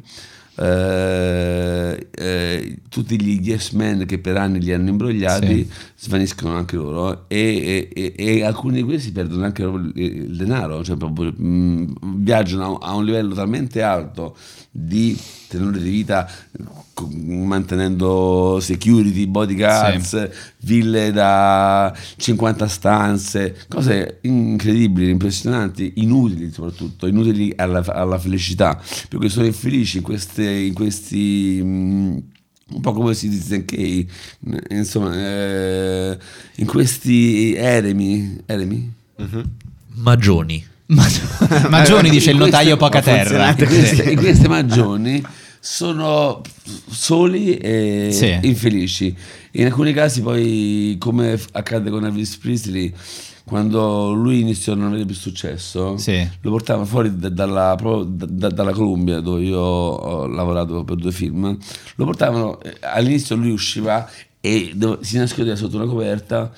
eh, eh, tutti gli yes men che per anni li hanno imbrogliati svaniscono anche loro e, e- e- alcuni di questi perdono anche il, denaro, cioè proprio, mh, viaggiano a un livello talmente alto di tenore di vita mantenendo security, bodyguards, ville da 50 stanze, cose incredibili, impressionanti, inutili soprattutto, inutili alla, alla felicità, perché sono infelici in, queste, in questi... mh, un po' come si dice anche insomma eh, in questi eremi eremi? Magioni. Ma, Magioni dice il notaio poca terra. in queste, in queste magioni sono soli e Sì. infelici. In alcuni casi poi, come accade con Elvis Presley, quando lui iniziò a non avere più successo, Sì. lo portavano fuori da- dalla, da- da- dalla Columbia, dove io ho lavorato per due film, lo portavano, eh, all'inizio lui usciva e si nascondeva sotto una coperta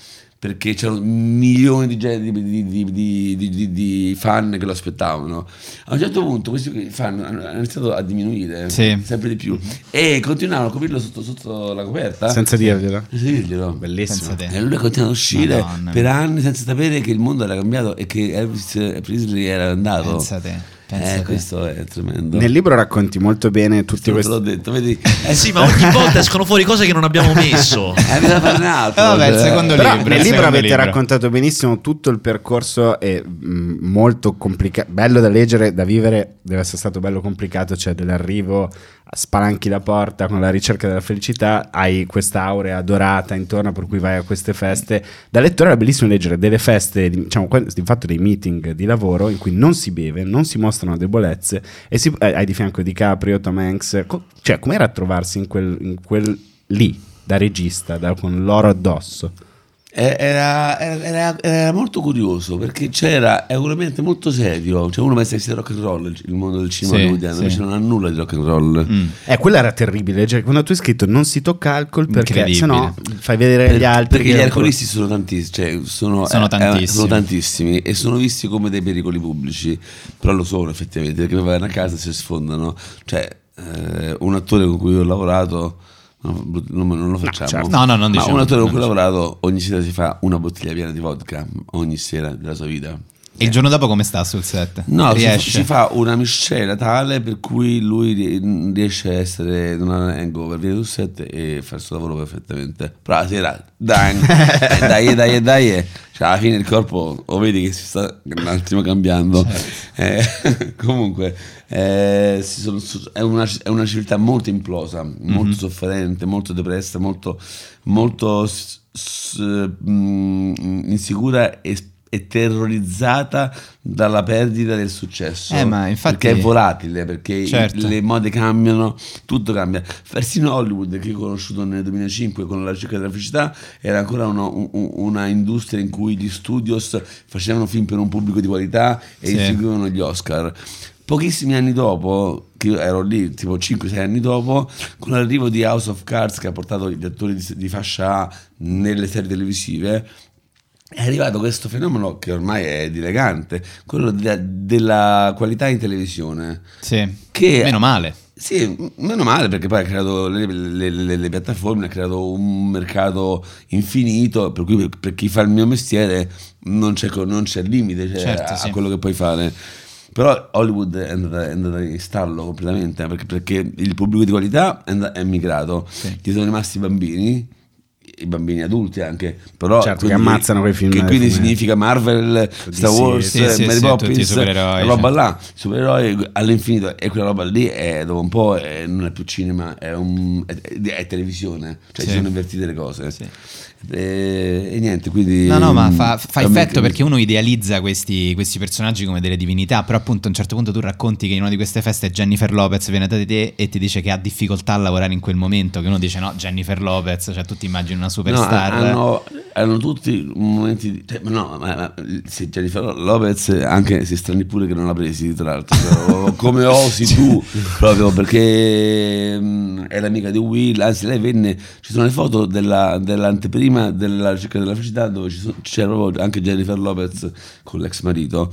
perché c'erano milioni di, di, di- di- fan che lo aspettavano. A un certo punto questi fan hanno iniziato a diminuire Sì. sempre di più e continuavano a coprirlo sotto, sotto la coperta. Senza dirglielo. Senza dirglielo. Bellissimo. E lui continua ad uscire Madonna per anni senza sapere che il mondo era cambiato e che Elvis Presley era andato. Pensa te. Pensa eh, questo è tremendo. Nel libro racconti molto bene tutti Te questi... l'ho detto, vedi? Eh sì, ma ogni volta escono fuori cose che non abbiamo messo. Eh, un altro. Eh, vabbè, il cioè. secondo Però libro, nel libro secondo avete libro. raccontato benissimo tutto il percorso è mm, molto complicato, bello da leggere, da vivere, deve essere stato bello complicato, cioè dell'arrivo, spalanchi la porta con la ricerca della felicità, hai quest'aurea dorata intorno per cui vai a queste feste. Da lettore era bellissimo leggere delle feste, diciamo, di fatto dei meeting di lavoro in cui non si beve, non si mostrano debolezze e si- eh, hai di fianco DiCaprio, Tom Hanks, co- cioè com'era trovarsi in quel, in quel lì da regista, da- con l'oro addosso? Eh, Era, era- era- era molto curioso perché c'era, è un ambiente molto serio. Cioè, uno pensa che sia rock and roll il il mondo del cinema Sì, hollywoodiano, sì. invece non ha nulla di rock and roll. Mm. Eh, quello era terribile. Cioè, quando tu hai scritto non si tocca alcol perché se no fai vedere Per- gli altri. perché gli alcolisti sono tantissimi, cioè sono, Sono eh, eh, tantissimi. sono tantissimi e sono visti come dei pericoli pubblici, però lo sono effettivamente, perché poi vanno a casa e si sfondano. Cioè, eh, un attore con cui ho lavorato, no, non, lo facciamo. certo. No, no, non Ma diciamo, un attore con cui ho lavorato ogni sera si fa una bottiglia piena di vodka, ogni sera della sua vita. E il giorno dopo come sta sul set? No, si, riesce. si fa una miscela tale per cui lui ri- riesce a essere non ha hangover, viene sul set e fa il suo lavoro perfettamente. Però la sera, dai, eh, dai, dai, dai, eh. cioè alla fine il corpo lo vedi che si sta un attimo cambiando. Eh, comunque, eh, sono- è, una, è una civiltà molto implosa, molto sofferente, molto depressa, molto, molto s- s- mm, insicura e e terrorizzata dalla perdita del successo Eh, ma infatti- perché è volatile perché Certo. le mode cambiano tutto cambia persino Hollywood che ho conosciuto nel 2005 con la ricerca della felicità era ancora uno- un- una industria in cui gli studios facevano film per un pubblico di qualità e Sì. distribuivano gli Oscar Pochissimi anni dopo, che io ero lì tipo 5-6 anni dopo, con l'arrivo di House of Cards che ha portato gli attori di, di fascia A nelle serie televisive, è arrivato questo fenomeno che ormai è dilegante, quello della, della qualità in televisione. Sì. Che Meno male. Sì, meno male perché poi ha creato le, le- le- le piattaforme, ha creato un mercato infinito, per cui per, per chi fa il mio mestiere non c'è, non c'è limite cioè, Certo, a, sì. a quello che puoi fare. Però Hollywood è andata, è andata in stallo completamente perché, perché il pubblico di qualità è, and- è migrato, Sì. gli sono rimasti i bambini, i bambini adulti anche, però Certo, che quindi- ammazzano quei film Che quindi fumetti. significa Marvel, Star Wars, sì, sì, Mary sì, Poppins, supereroi, roba cioè. là, supereroi all'infinito e quella roba lì è, dopo un po' è- non è più cinema, è, un- è- è televisione, cioè si sono invertite le cose. E, e niente, quindi... No, no, ma fa, fa effetto perché uno idealizza questi, questi personaggi come delle divinità, però appunto a un certo punto tu racconti che in una di queste feste Jennifer Lopez viene da te e ti dice che ha difficoltà a lavorare in quel momento, che uno dice no, Jennifer Lopez, cioè tu ti immagini una No, superstar. hanno, hanno tutti momenti di, cioè, no, ma, sì, Jennifer Lopez anche si strani pure che non l'ha presi tra l'altro però, come osi tu proprio perché mh, è l'amica di Will anzi lei venne ci sono le foto della, dell'anteprima della ricerca della felicità dove c'era proprio anche Jennifer Lopez con l'ex marito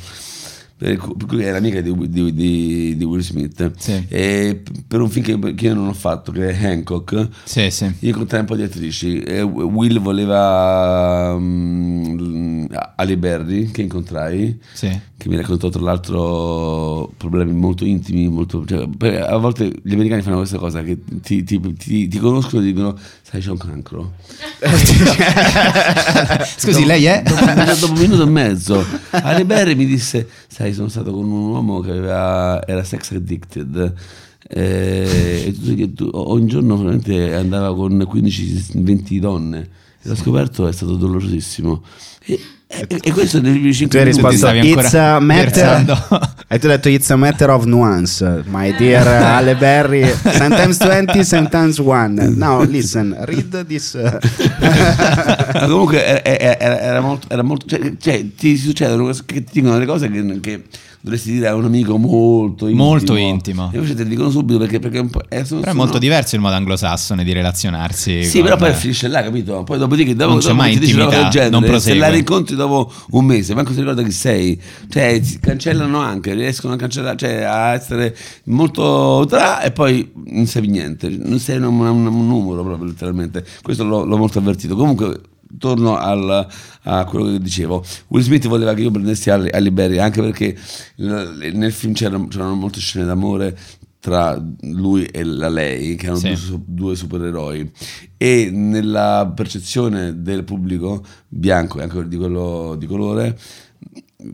per cu- per cui è l'amica di, di- di- di Will Smith Sì. e per un film che, che io non ho fatto che è Hancock Sì, sì. io incontrai un po' di attrici. Will voleva mm, Ali Berry, che incontrai, Sì. Che mi raccontò tra l'altro problemi molto intimi. Molto, cioè, a volte gli americani fanno questa cosa che ti, ti- ti- ti conoscono e dicono: Sai, c'è un cancro. Scusi, lei è? Dopo, un minuto- dopo un minuto e mezzo, Ali Berry mi disse: Sai, sono stato con un uomo che aveva- era sex addicted. eh, e ogni giorno andava con 15-20 donne. L'ho scoperto, è stato dolorosissimo. E, e- e questo primi Tu 5 hai minuti. risposto stavi ancora It's a matter. E tu hai detto It's a matter of nuance My dear Ale Berry Sometimes 20 Sometimes 1 Now listen Read this Ma comunque era, era- era molto, era molto cioè, cioè, ti succedono che ti dicono delle cose che, che dovresti dire a un amico molto intimo. Molto intimo. E invece te le dicono subito perché, perché è un po', sono- Però è molto diverso il modo anglosassone di relazionarsi. Sì, però poi finisce là, capito? Poi dopodiché, dopo, Non c'è dopo mai ti dice intimità, genere, non prosegue. se la rincontri dopo un mese, manco si ricorda chi sei, cioè si cancellano anche, riescono a cancellare, cioè a essere molto tra e poi non sai niente, non sei un, un- un numero proprio letteralmente. Questo l'ho, l'ho molto avvertito. Comunque. Torno al- a quello che dicevo. Will Smith voleva che io prendessi Ali, Ali Berry anche perché nel film c'erano, c'erano molte scene d'amore tra lui e la lei, che erano Sì. due, due supereroi. E nella percezione del pubblico bianco e anche di quello di colore,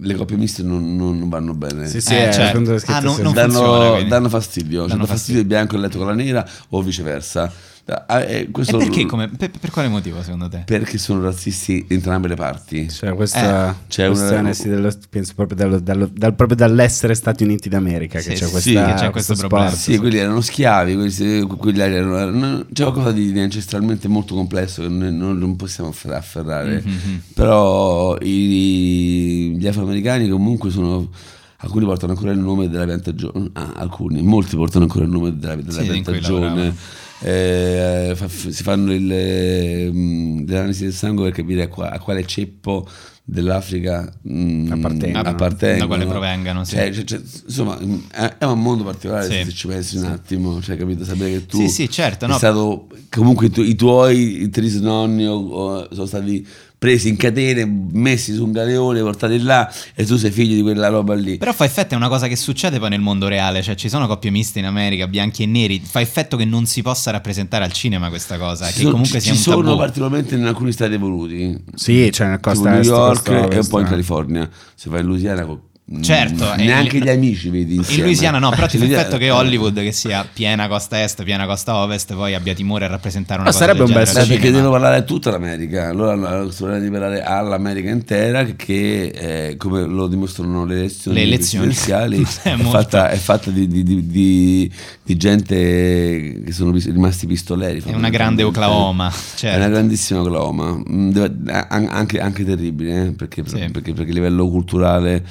le coppie miste non, non- vanno bene. Sì, sì, Eh, certo. Ah, non- non funziona, danno, quindi. danno fastidio, cioè, Danno dà fastidio il bianco e il letto con la nera o viceversa. Ah, eh, E perché? Come, per, per quale motivo secondo te? Perché sono razzisti entrambe le parti. Cioè, questa Eh, c'è questione una- sì, dello- penso proprio, dallo- dallo- dal- proprio dall'essere Stati Uniti d'America Sì, che c'è questa, sì, che c'è questo questo sport. problema. Sì, quelli erano schiavi, quelli, quelli erano, erano- c'è qualcosa di, di ancestralmente molto complesso che noi non, non possiamo affer- afferrare. Mhm. Però i- gli afroamericani comunque sono... Alcuni portano ancora il nome della piantagione, ah, alcuni, molti portano ancora il nome della, della Sì, piantagione. Eh, fa- si fanno il, ehm, l'analisi del sangue per capire a, qua- a quale ceppo dell'Africa mm, Appartengono. appartengono. Da quale provengano, sì. Cioè, cioè, cioè, insomma, è, è un mondo particolare Sì. se ci pensi un attimo, cioè, capito? Sapere che tu Sì, sì, certo, no. è stato comunque i, tu- i tuoi trisnonni o- o sono stati presi in catene, messi su un galeone, portati là e tu sei figlio di quella roba lì. Però fa effetto, è una cosa che succede poi nel mondo reale, cioè ci sono coppie miste in America, bianchi e neri, fa effetto che non si possa rappresentare al cinema questa cosa, Ci che sono- comunque ci, sia un ci sono tabù. particolarmente in alcuni stati evoluti, Sì, cioè nel tipo costa New York costa e un po' in. California. Se vai in Louisiana, Certo, mm, neanche in- gli amici vedi In insieme. Louisiana no, però ti fa effetto che Hollywood, che sia piena costa est, piena costa ovest, poi abbia timore a rappresentare una Ma cosa sarebbe del un bel Beh, perché devono parlare a tutta l'America, allora sono di parlare all'America intera che eh, come lo dimostrano le elezioni, Le elezioni. presidenziali È è, fatta, è fatta di, di- di- di- di gente che sono rimasti pistoleri. È una grande Oklahoma, È certo. una grandissima Oklahoma, Mm, anche, anche terribile, eh, perché, Sì. perché, perché il livello culturale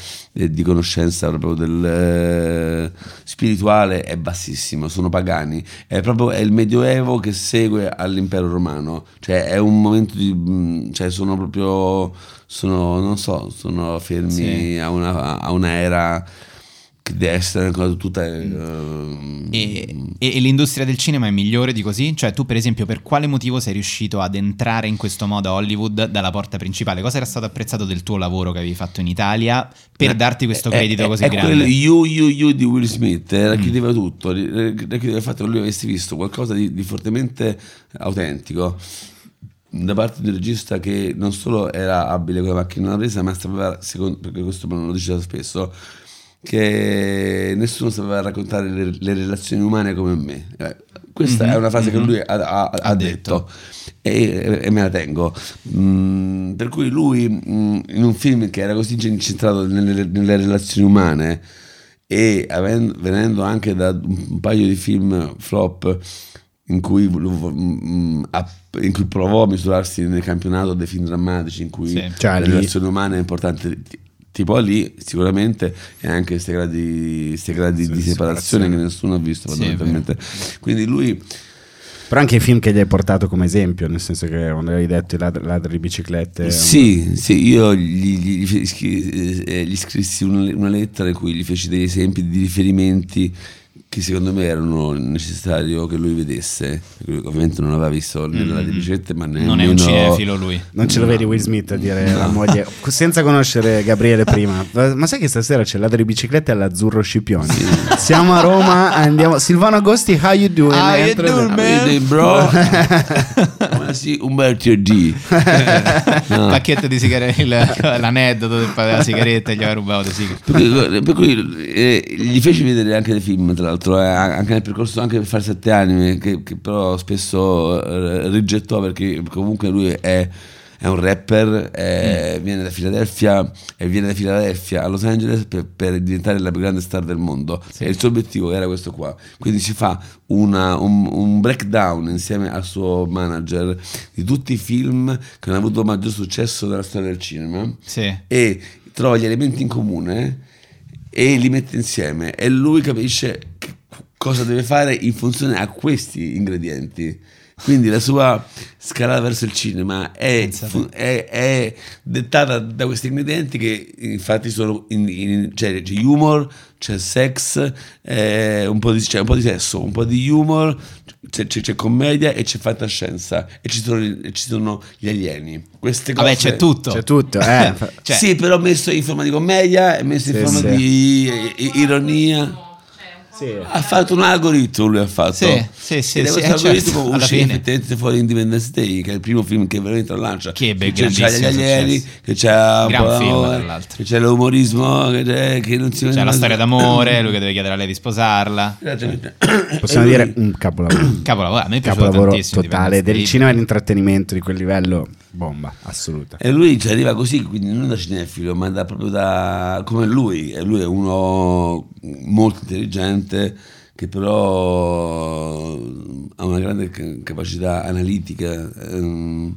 di conoscenza proprio del eh, spirituale è bassissimo, sono pagani, è proprio è il medioevo che segue all'impero romano, cioè è un momento di, mm, cioè sono proprio, sono, non so, sono fermi Sì. a, una, a una era cosa tutta... eh, E, e- e l'industria del cinema è migliore di così? Cioè, tu, per esempio, per quale motivo sei riuscito ad entrare in questo modo a Hollywood dalla porta principale? Cosa era stato apprezzato del tuo lavoro che avevi fatto in Italia per darti questo È- credito è- così è grande? quello you, you, you di Will Smith eh, Mm. racchiudeva tutto, racchiudeva il fatto che lui avesse visto qualcosa di, di fortemente autentico da parte di un regista che non solo era abile con la macchina da presa, ma sapeva, secondo, perché questo me lo diceva spesso, che nessuno sapeva raccontare le, le relazioni umane come me. Eh, Questa Mhm, è una frase che mhm. lui ha, ha- ha Ha detto, E, e me la tengo. Mm, per cui lui, mm, in un film che era così incentrato nelle, nelle relazioni umane e avendo- venendo anche da un paio di film flop in cui, mm, ha- in cui provò a misurarsi nel campionato dei film drammatici in cui Sì. Cioè, la lì- relazione umana è importante tipo lì sicuramente e anche questi gradi, sti gradi Sì, di separazione separazione. che nessuno ha visto Sì, fondamentalmente quindi lui Però anche i film che gli hai portato come esempio, nel senso che quando hai detto i ladri, ladri di biciclette. Sì, sì, io gli, gli- gli eh, gli scrissi una, una lettera in cui gli feci degli esempi di riferimenti che secondo me erano necessario che lui vedesse. Perché lui ovviamente non aveva visto né la di biciclette, ma nemmeno... Non è un cinefilo lui. Non ce lo No. vedi Will Smith a dire alla moglie, senza conoscere Gabriele prima, ma sai che stasera c'è ladro di biciclette all'Azzurro Scipioni? Siamo a Roma, andiamo... Silvano Agosti, how you doing? How you doing, man? Bro? Ma sì, Umberto D. No. Pacchetto di sigarette, l'aneddoto del della sigaretta gli aveva rubato. Per cui, per cui, eh, gli feci vedere anche dei film, tra l'altro, eh, anche nel percorso anche per fare sette anni, che, che però spesso eh, rigettò perché comunque lui è, è un rapper, è- viene da Filadelfia e viene da Filadelfia a Los Angeles per, per diventare la più grande star del mondo. E il suo obiettivo era questo qua. Quindi si fa una- un, un breakdown insieme al suo manager di tutti i film che hanno avuto maggior successo nella storia del cinema Sì. e trova gli elementi in comune e li mette insieme e lui capisce cosa deve fare in funzione a questi ingredienti. Quindi la sua scalata verso il cinema è, è- è dettata da questi ingredienti che infatti sono in, in- c'è, c'è humor, c'è sex, eh, un, po di, c'è un po' di sesso, un po' di humor, c'è, c'è- c'è commedia e c'è fantascienza e ci sono, e ci sono gli alieni. Queste cose, Vabbè, c'è tutto. C'è tutto, eh. Cioè- sì, però messo in forma di commedia messo in Sì, forma sì. di i- ironia. Ha fatto un algoritmo, lui ha fatto. Sì, sì, sì, è sì, questo eh, certo, algoritmo alla uscì fine. effettivamente fuori Independence Day, che è il primo film che veramente lancia. Che ebbe c'è, c'è gli alieni, che c'è, un Gran po' film, che c'è l'umorismo, che, c'è, che non si C'è la storia d'amore, lui che deve chiedere a lei di sposarla. Possiamo E lui- dire un capolavoro. Capolavoro, a me è piaciuto capolavoro tantissimo. totale del cinema e l'intrattenimento di quel livello bomba assoluta E lui ci arriva così, quindi non da cinefilo, ma da, proprio da come lui. E lui è uno molto intelligente che però ha una grande ca- capacità analitica ehm,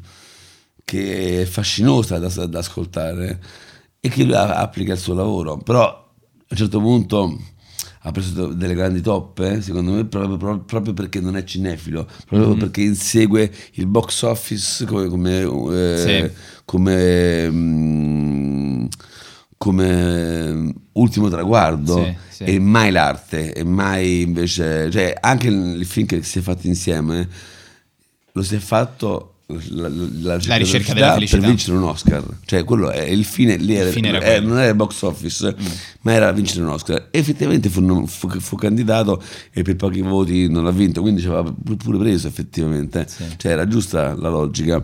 che è fascinosa da, da ascoltare e che lui applica il suo lavoro. Però a un certo punto ha preso delle grandi toppe, secondo me, proprio, proprio- proprio perché non è cinefilo, proprio Mhm. perché insegue il box office come, come, eh, Sì. come, mm, come ultimo traguardo Sì, sì. e mai l'arte e mai invece cioè anche il film che si è fatto insieme lo si è fatto la, la- la ricerca della felicità. per vincere un Oscar cioè quello è il fine lì era, fine era eh, quello. Mm. non era il box office ma era vincere un Oscar effettivamente fu, fu- fu candidato e per pochi voti non l'ha vinto quindi ci aveva pu- pure preso effettivamente Sì. cioè era giusta la logica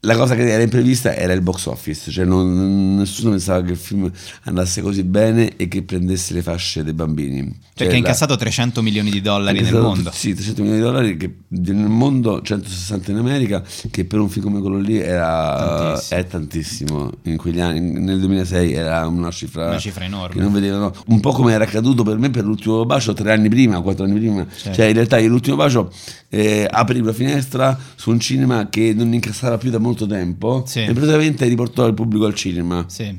la cosa che era imprevista era il box office, cioè non- nessuno pensava che il film andasse così bene e che prendesse le fasce dei bambini. Perché ha Cioè, incassato 300 milioni di dollari ha nel mondo. Sì, 300 milioni di dollari che nel mondo, 160 in America, che per un film come quello lì era, Tantissimo. è tantissimo. In quegli anni, nel 2006 era una cifra, Una cifra enorme. Che non vedevano. Un po' come era accaduto per me per l'ultimo bacio tre anni prima, quattro anni prima. Certo. Cioè in realtà l'ultimo bacio eh, aprì una finestra su un cinema che non incassava più da molto tempo Sì. e praticamente riportò il pubblico al cinema. Sì.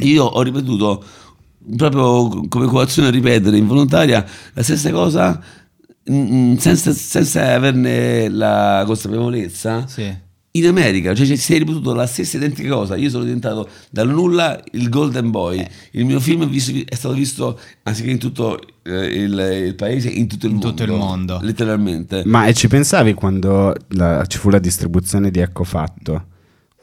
Io ho ripetuto proprio come coazione a ripetere involontaria la stessa cosa senza, senza averne la consapevolezza Sì. In America, cioè si è ripetuto la stessa identica cosa. Io sono diventato dal nulla il Golden Boy. Eh. Il mio film è, visto- è stato visto anziché in tutto eh, il, il paese, in tutto il In mondo. tutto il mondo. Letteralmente. Ma e ci pensavi quando la- ci fu la distribuzione di Ecco Fatto?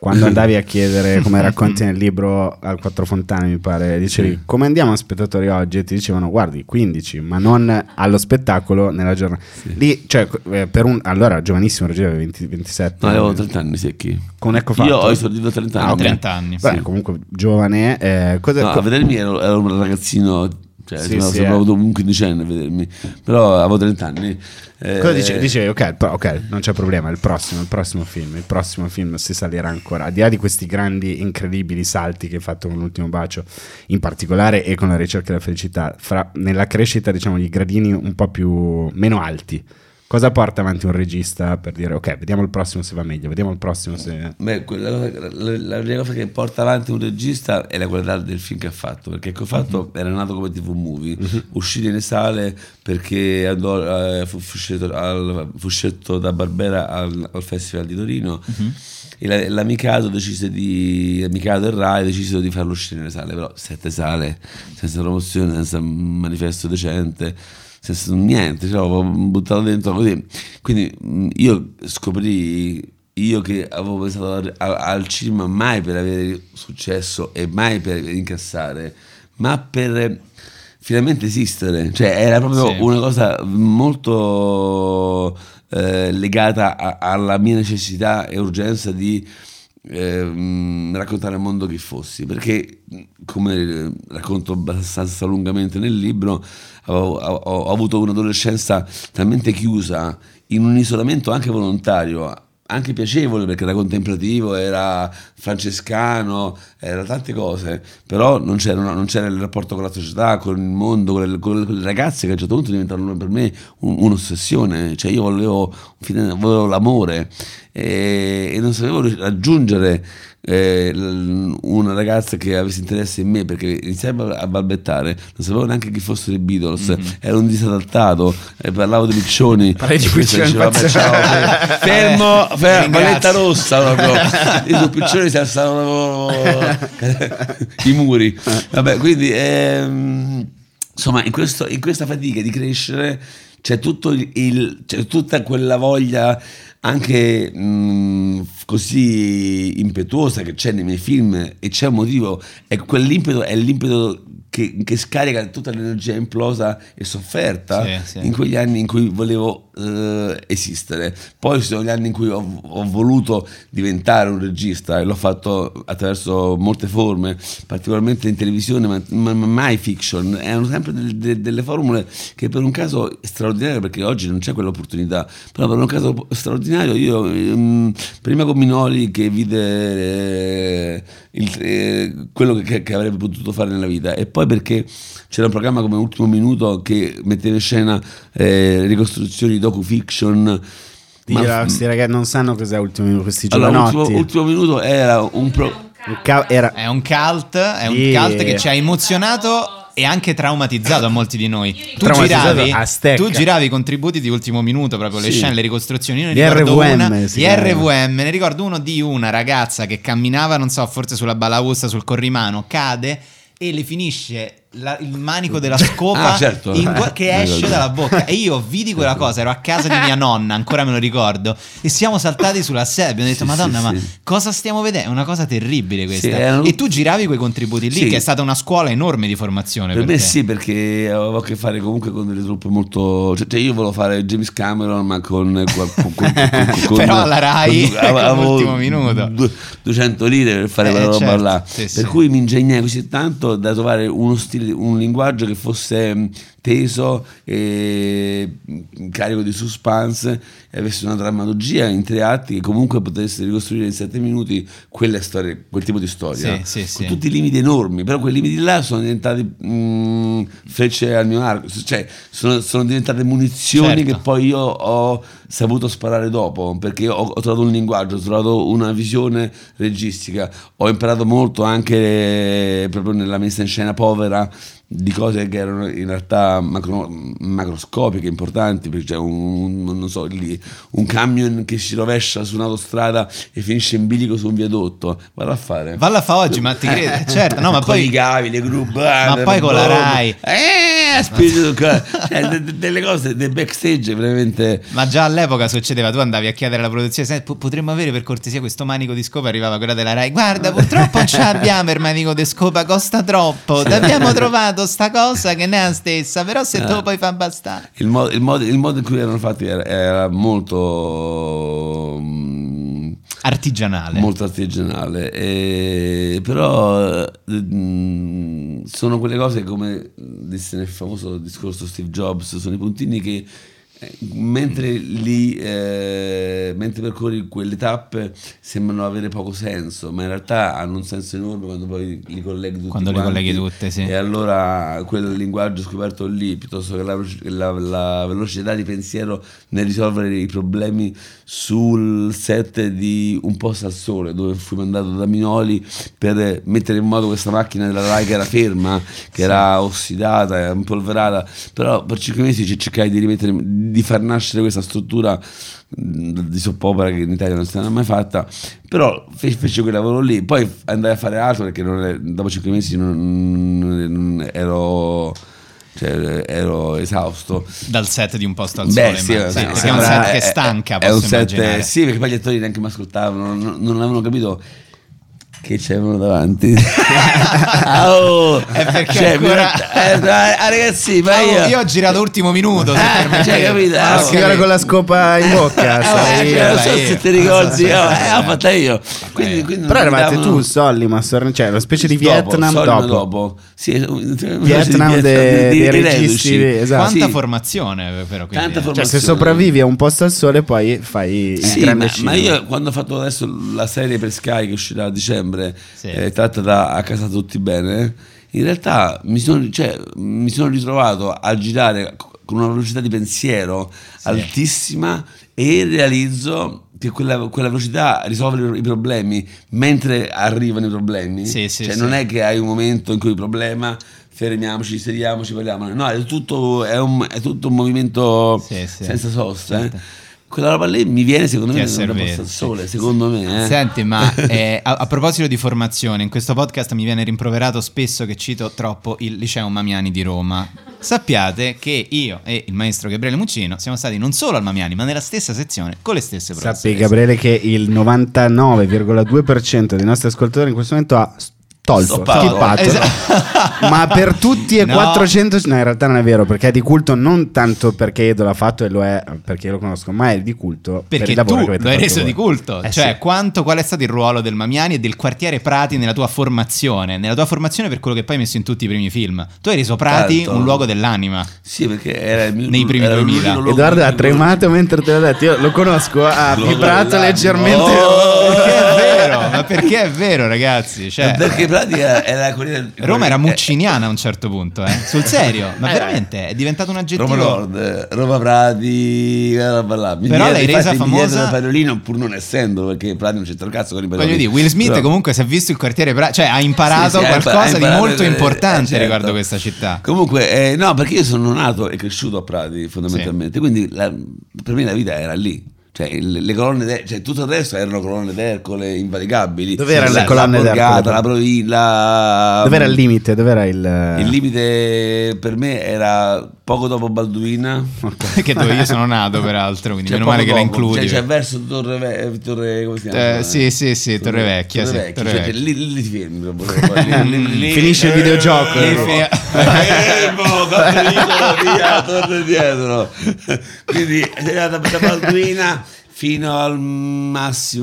Quando andavi a chiedere, come racconti nel libro al Quattro Fontane, mi pare, dicevi Sì. come andiamo a spettatori oggi? E ti dicevano guardi 15, ma non allo spettacolo nella giornata. Lì, cioè, eh, per un allora giovanissimo, Roger aveva 20 27. No, avevo 30 anni secchi. Con Ecco Fatto. Io ho esordito a 30 anni. Ah, ok. 30 anni. Beh, sì. comunque giovane. eh, cosa, No, co- a vedermi ero, ero un ragazzino, cioè Sì, sembrava, sì, sembrava eh. un quindicenne a vedermi, però avevo 30 anni. Eh, Cosa dicevi? Dicevi, ok, però, ok, non c'è problema, il prossimo, il prossimo film, il prossimo film si salirà ancora, al di là di questi grandi, incredibili salti che hai fatto con l'ultimo bacio, in particolare e con la ricerca della felicità, fra, nella crescita, diciamo, di gradini un po' più, meno alti, cosa porta avanti un regista per dire, ok, vediamo il prossimo se va meglio, vediamo il prossimo se... Beh, quella la, la prima cosa che porta avanti un regista è la qualità del film che ha fatto, perché che ho fatto era nato come TV movie, uscì nelle sale perché andò, eh, fu, scelto al- fu scelto da Barbera al, al Festival di Torino e la, la Mikado decise di Mikado e Rai decisero di farlo uscire nelle sale, però sette sale, senza promozione, senza manifesto decente senza niente, cioè, l'avevo buttato dentro così. Quindi mh, io scoprì, io che avevo pensato al, cinema mai per avere successo e mai per incassare, ma per finalmente esistere. Cioè era proprio Sì. una cosa molto eh, legata a- alla mia necessità e urgenza di ehm, raccontare al mondo chi fossi perché come racconto abbastanza lungamente nel libro ho, ho- ho avuto un'adolescenza talmente chiusa in un isolamento anche volontario anche piacevole perché era contemplativo, era francescano, era tante cose, però non c'era, non c'era il rapporto con la società, con il mondo, con le, con le- ragazze che a un certo punto diventarono per me un- un'ossessione, cioè io volevo, volevo l'amore e, e non sapevo raggiungere eh, una ragazza che avesse interesse in me perché iniziavo a balbettare, non sapevo neanche chi fossero i Beatles, ero un disadattato, eh, parlavo di piccioni. Parlavi di questo piccioni, diceva, ciao, fermo, fermo, palletta rossa proprio. I due piccioni si alzavano i muri. Vabbè, quindi ehm, insomma, in, questo- in questa fatica di crescere c'è, tutto il- c'è tutta quella voglia anche mh, così impetuosa che c'è nei miei film e c'è un motivo, e quell'impeto è l'impeto che, che scarica tutta l'energia implosa e sofferta Sì, sì. in quegli anni in cui volevo eh, esistere. Poi ci sono gli anni in cui ho, ho voluto diventare un regista e l'ho fatto attraverso molte forme, particolarmente in televisione, ma, ma- ma mai fiction. Erano sempre del- de- delle formule che per un caso straordinario, perché oggi non c'è quell'opportunità, però per un caso straordinario io ehm, prima con Minoli che vide eh, il- eh, quello che, che avrebbe potuto fare nella vita e poi perché c'era un programma come Ultimo Minuto che metteva in scena eh, ricostruzioni docu-fiction a questi ragazzi non sanno cos'è ultimo minuto, questi allora, giovanotti. ultimo, ultimo minuto era un pro- Un ca- era- È un cult, è un cult che ci ha emozionato e anche traumatizzato a molti di noi. Tu giravi, tu giravi i contributi di ultimo minuto, proprio le Sì. scene, le ricostruzioni. Io ne ricordo RVM una, chiamano. RVM, ne ricordo uno di una ragazza che camminava, non so, forse sulla balaustra, sul corrimano, cade e le finisce la- il manico della scopa Ah, certo. in gua- che Eh, esce dalla bocca. E io vidi quella cosa, ero a casa di mia nonna, ancora me lo ricordo, e siamo saltati sulla sedia. Abbiamo detto, Sì, Madonna, sì, ma sì. cosa stiamo vedendo? È una cosa terribile questa. Erano- E tu giravi quei contributi lì, che è stata una scuola enorme di formazione. Per Per, me te. sì, perché avevo a che fare comunque con delle truppe molto. Cioè, cioè io volevo fare James Cameron, ma con. con, con- Però alla Rai, all'ultimo minuto. du- 200 lire per fare Eh, quella roba certo, là. sì, per cui mi ingegnai così tanto da trovare uno stile, un linguaggio che fosse teso e mh, carico di suspense e avesse una drammaturgia in tre atti che comunque potesse ricostruire in sette minuti storie, quel tipo di storia. Sì, sì, con sì. tutti i limiti enormi, però quei limiti là sono diventati mh, frecce al mio arco, cioè sono, sono diventate munizioni Certo. che poi io ho saputo sparare dopo, perché ho, ho trovato un linguaggio, ho trovato una visione registica, ho imparato molto anche eh, proprio nella messa in scena povera di cose che erano in realtà macro- macroscopiche, importanti, perché c'è un, un- non so, lì, un camion che si rovescia su un'autostrada e finisce in bilico su un viadotto, vado a fare. Valla fa oggi, ma ti credo, certo, no, ma con poi i cavi, le gru Ma poi con la Rai. eh, spirito cioè, de- de- delle cose del backstage veramente. Ma già all'epoca succedeva, tu andavi a chiedere alla produzione, "Senti, po- potremmo avere per cortesia questo manico di scopa, arrivava quella della Rai, guarda purtroppo non ce l'abbiamo il manico di scopa, costa troppo, ti abbiamo trovato sta cosa che ne è la stessa, però se te lo puoi far bastare. il, mo- il modo, il modo in cui erano fatti era, era molto Artigianale. molto artigianale e- però eh, mm, sono quelle cose come disse nel famoso discorso Steve Jobs sono i puntini che eh, mentre li eh, mentre percorri quelle tappe sembrano avere poco senso ma in realtà hanno un senso enorme quando poi li colleghi tutti Quando li quanti. colleghi tutte, sì. e allora quel linguaggio scoperto lì piuttosto che la, la- la velocità di pensiero nel risolvere i problemi sul set di Un posto al sole dove fui mandato da Minoli per mettere in moto questa macchina della Rai che era ferma che era ossidata impolverata però per cinque mesi ci cercai di rimettere di far nascere questa struttura di soppopera che in Italia non si era mai fatta però fe- fece quel lavoro lì poi andai a fare altro perché è- dopo cinque mesi non, non- ero cioè, ero esausto Dal set di un posto al Beh, sole, sì, immagino. sì, perché è un set che è- stanca, è posso un set, immaginare. sì, perché poi gli attori neanche mi ascoltavano, non, non avevano capito che c'erano davanti. Ah, oh, È perché cioè, ancora- mi- eh, ah, ragazzi, ma Ah, io, oh, io ho girato ultimo minuto, Ah, cioè, capito? Ah, Ah, ho La signora con la scopa in bocca. Eh, sai, cioè, non so lei- se ti ricordi, Ah, io, eh, sì. l'ho fatta io. Quindi, quindi Però eravate davano- tu, Solly, ma Sorren- cioè una specie di Dopo, Vietnam Solly dopo. Sì, Vietnam de- di- dei registi, esatto. Quanta Sì. formazione, però. quindi, Tanta eh. Cioè, se formazione. sopravvivi a un posto al sole, poi fai il Sì, grande ma, ma io quando ho fatto adesso la serie per Sky che uscirà a dicembre, Sì. eh, tratta da A casa tutti bene, in realtà mi sono, cioè, mi sono ritrovato a girare con una velocità di pensiero altissima e realizzo che quella, quella velocità risolve i problemi mentre arrivano i problemi. Sì, sì, cioè, sì. non è che hai un momento in cui il problema fermiamoci, sediamoci, parliamo. No, è tutto, è un, è tutto un movimento Sì, sì. senza sosta. eh. Quella roba lì mi viene secondo Ti me è da posto al sole, secondo me. eh. Senti, ma eh, a, a proposito di formazione, in questo podcast mi viene rimproverato spesso che cito troppo il liceo Mamiani di Roma. Sappiate che io e il maestro Gabriele Muccino siamo stati non solo al Mamiani, ma nella stessa sezione, con le stesse professoresse. Sappi Gabriele che il 99,2% dei nostri ascoltatori in questo momento ha tolto, skippato, Esatto. ma per tutti e No. 400 no in realtà non è vero perché è di culto non tanto perché Edo l'ha fatto e lo è perché io lo conosco ma è di culto per Perché il lavoro tu che avete lo hai reso voi. di culto, Eh cioè sì. quanto, qual è stato il ruolo del Mamiani e del quartiere Prati nella tua formazione, nella tua formazione per quello che poi hai messo in tutti i primi film. Tu hai reso Prati Certo. un luogo dell'anima. Sì, perché era il mio Nei primi era 2000. l'unico luogo- Edoardo ha tremato mentre te l'ho detto io lo conosco ha vibrato leggermente Oh! Perché è vero, ma perché è vero ragazzi? Cioè, perché pratica era quella Roma era eh, mucciniana a un certo punto, eh? sul serio, ma Eh, veramente è diventato un aggettivo. Roma Nord, eh, Roma Prati, quella roba là. Mi Però l'hai resa famosa- il Pariolino pur non essendo, perché Prati non c'entra il cazzo con i Voglio dire, Will Smith Però- comunque si è visto il quartiere Prati, cioè ha imparato Sì, sì, ha qualcosa imparato- ha di molto imparato, importante eh, certo. riguardo questa città. Comunque, eh, no, perché io sono nato e cresciuto a Prati fondamentalmente, quindi la- per me la vita era lì. Cioè, le colonne d'Er- cioè, tutto il resto erano colonne d'Ercole invalicabili. Dove erano La- le colonne borgata, d'Ercole? La provincia. dov'era il limite dov'era il Il limite per me era poco dopo Balduina. che dove io sono nato peraltro, quindi Cioè, meno male che poco la includi. Cioè, cioè, verso Torre, Ve- Torre come si chiama? Eh, sì, sì, sì, Torre Vecchia, sì, Torre Vecchia, Torre cioè, Vecchia. lì, lì ti fermi. Finisce il videogioco. Lì Eh, via, torno indietro. Quindi sei andata da Balduina fino al massimo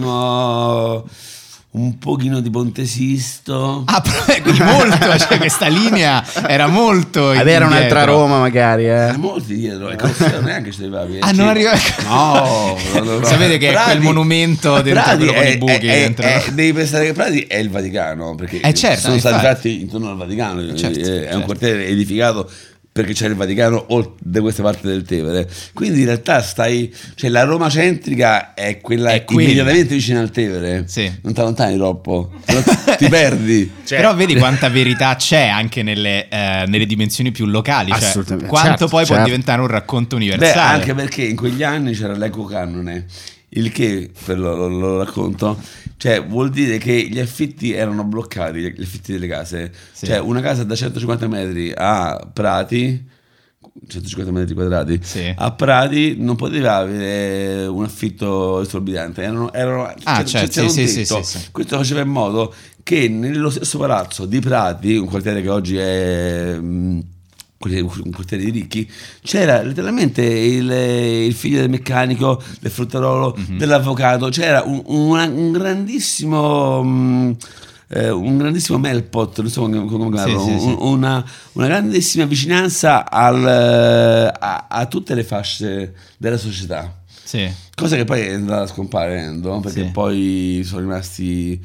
un pochino di Ponte Sisto. Ah, però, quindi molto, cioè questa linea era molto avere un'altra indietro. Roma magari eh. Eh, molti dietro, e Colosseo neanche ci arrivavi. eh, Ah, non arriva- No. Sapete che è quel monumento dentro Prati quello con è- i buchi è- dentro, è- devi pensare che Prati è il Vaticano, perché Eh, certo, sono stati fatti intorno al Vaticano, Certo, è un certo. quartiere edificato perché c'era il Vaticano o da queste parti del Tevere. Quindi in realtà stai, cioè la Roma centrica è quella È quella. immediatamente vicina al Tevere. Sì. Non ti allontani troppo, ti perdi. Però vedi quanta verità c'è anche nelle, eh, nelle dimensioni più locali. Cioè, Assolutamente, quanto certo, poi può certo. diventare un racconto Beh, universale. anche perché in quegli anni c'era l'eco canone, il che, lo, lo- lo racconto, cioè vuol dire che gli affitti erano bloccati, gli affitti delle case. Sì. Cioè una casa da 150 metri a Prati, 150 metri quadrati, Sì. a Prati non poteva avere un affitto esorbitante, erano, erano, Ah, c'era- certo, c'era sì, un sì, sì, sì. Questo faceva in modo che nello stesso palazzo di Prati, un quartiere che oggi è... mm, un quartiere di ricchi, c'era letteralmente il, il figlio del meccanico, del fruttarolo, Mhm. dell'avvocato, c'era un, una- un grandissimo... mm, eh, un grandissimo melpot, non so come, come chiamarlo, Sì, sì, sì. un- Una, una grandissima vicinanza al, eh, a, a tutte le fasce della società. Cosa che poi è andata scomparendo perché poi sono rimasti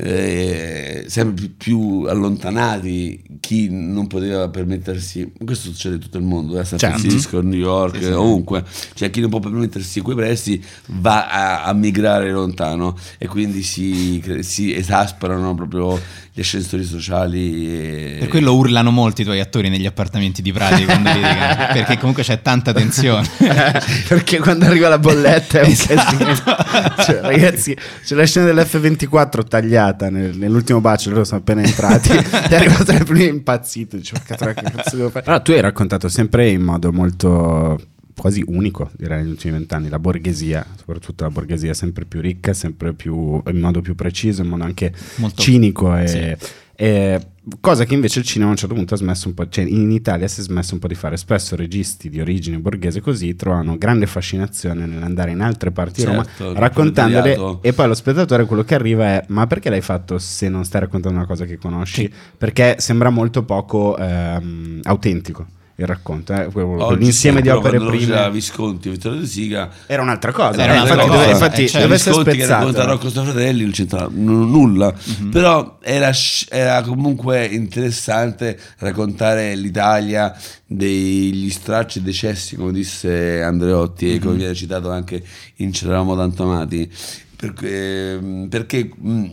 eh, sempre più, allontanati chi non poteva permettersi. Questo succede in tutto il mondo, a San Certo. Francisco, a New York, Sì, sì. ovunque. Cioè chi non può permettersi quei prezzi va a, a migrare lontano e quindi si, si esasperano proprio gli ascensori sociali. E... Per quello urlano molti i tuoi attori negli appartamenti di Prati quando litigano, perché comunque c'è tanta tensione. perché quando arriva la bolletta è un Esatto. Cioè, ragazzi, c'è la scena dell'F24 tagliata nel- nell'ultimo bacio, loro sono appena entrati. è arrivato il primo impazzito. Dice, "Ma cazzo, che cazzo devo fare?" Allora, tu hai raccontato sempre in modo molto quasi unico, direi, negli ultimi vent'anni, la borghesia, soprattutto la borghesia sempre più ricca, sempre più in modo più preciso, in modo anche Molto- cinico e, Sì. e- cosa che invece il cinema a un certo punto ha smesso un po', cioè in Italia si è smesso un po' di fare. Spesso registi di origine borghese così trovano grande fascinazione nell'andare in altre parti di Certo, Roma il raccontandole e poi lo spettatore quello che arriva è ma perché l'hai fatto se non stai raccontando una cosa che conosci? Perché sembra molto poco ehm, autentico il racconto, eh, quello- Oggi l'insieme di opere quando c'era prime Visconti, Vittorio De Siga era un'altra cosa. Era eh, un'altra infatti, cosa, dove, infatti eh, certo. deve essere Visconti che racconta. Rocco Staffratelli non c'entra n- nulla Mhm. però era, era comunque interessante raccontare l'Italia degli stracci e decessi come disse Andreotti e come Mhm. viene citato anche in C'eravamo tanto amati perché, perché mh,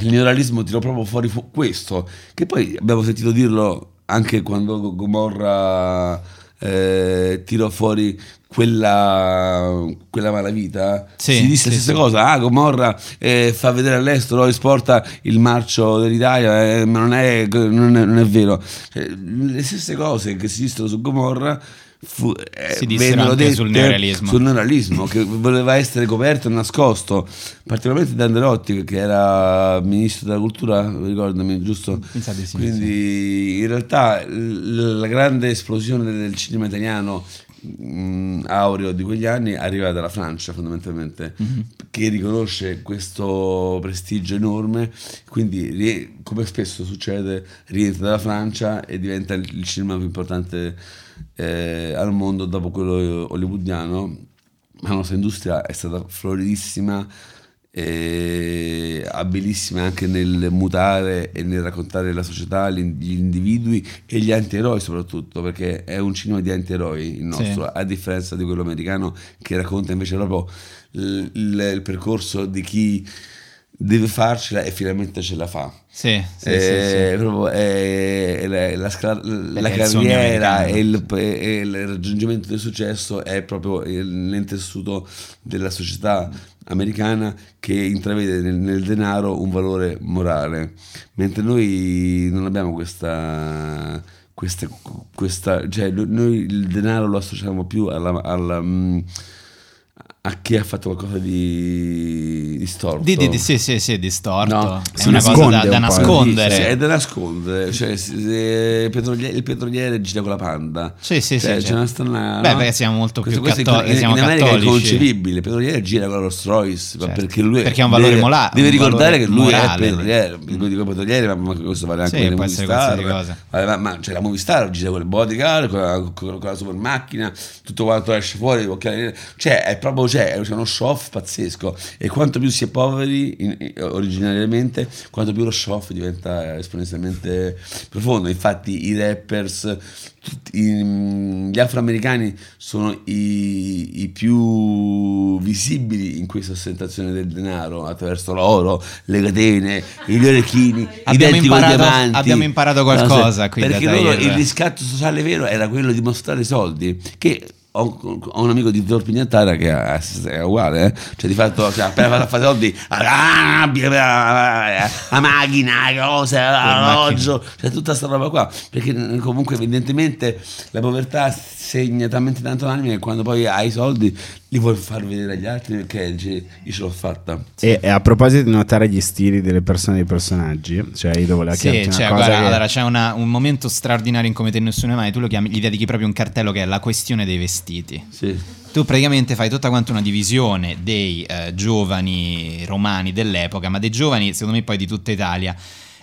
il neorealismo tirò proprio fuori fu- questo che poi abbiamo sentito dirlo anche quando Gomorra eh, tirò fuori quella, quella malavita, Sì, si disse sì, la stessa sì. cosa. Ah, Gomorra eh, fa vedere all'estero, esporta il marcio dell'Italia, eh, ma non è, non è- non è vero. Cioè, le stesse cose che si dissero su Gomorra. Fu, eh, Si vennero dette sul neorealismo. sul neorealismo, che voleva essere coperto e nascosto, particolarmente da Anderotti, che era ministro della cultura, ricordami, giusto? Di sì, Quindi in realtà l- la grande esplosione del cinema italiano mh, aureo di quegli anni arriva dalla Francia fondamentalmente Mhm. che riconosce questo prestigio enorme quindi come spesso succede rientra dalla Francia e diventa il cinema più importante eh, al mondo dopo quello hollywoodiano la nostra industria è stata floridissima e abilissima anche nel mutare e nel raccontare la società, gli individui e gli antieroi soprattutto, perché è un cinema di antieroi il nostro, Sì. a differenza di quello americano che racconta invece proprio il, il- il percorso di chi deve farcela e finalmente ce la fa. Sì, sì, Eh, sì, proprio, è la, la scala- la carriera e il, e il raggiungimento del successo è proprio il- l'intessuto della società americana che intravede nel, nel denaro un valore morale, mentre noi non abbiamo questa... questa, questa cioè noi- noi il denaro lo associamo più alla, alla, mm, a chi ha fatto qualcosa di, di storto. Di, di- di- sì, sì, sì, distorto. No, è una cosa da, da un po'. nascondere. Sì, sì, è da nascondere. Cioè, il, petroliere, il petroliere gira con la panda. Sì, sì, Cioè, sì, c'è sì. una strana- Beh, no? perché siamo molto Questo- più questo catto- in, in siamo America è cattolici. inconcepibile. Il petroliere gira con la Rolls Royce ma Certo. perché lui Perché ha un valore deve, mola- deve ricordare che lui morale. è petroliere. Dico, dico petroliere, ma, ma questo vale anche Sì, per le Movistar. cosa. Vale, Ma, ma cioè, la Movistar gira con le bodyguard, con la, con, con la super macchina, tutto quanto esce fuori, cioè è proprio cioè, è uno show off pazzesco. E quanto più si è poveri in- in- originariamente, quanto più lo show off diventa esponenzialmente profondo. Infatti i rappers, tutti- i- gli afroamericani sono i, i più visibili in questa ostentazione del denaro attraverso l'oro, le catene, gli orecchini, i denti imparato- diamanti. abbiamo imparato qualcosa qui da Perché loro il riscatto sociale vero era quello di mostrare i soldi. Che ho, ho un amico di Torpignantara che è, è uguale, eh? cioè di fatto cioè, appena fatto a fare soldi, ah, la, la macchina, la cosa, l'orologio, cioè tutta questa roba qua. Perché comunque evidentemente la povertà segna talmente tanto l'anima che quando poi hai i soldi li vuoi far vedere agli altri perché dici io ce l'ho fatta. E, e a proposito di notare gli stili delle persone e dei personaggi, cioè io volevo Sì, chiederti cioè, guarda, che- allora c'è una- un momento straordinario in come te nessuno mai, tu lo chiami, gli dedichi proprio un cartello che è la questione dei vestiti. Sì. Tu praticamente fai tutta quanta una divisione dei eh, giovani romani dell'epoca, ma dei giovani secondo me poi di tutta Italia.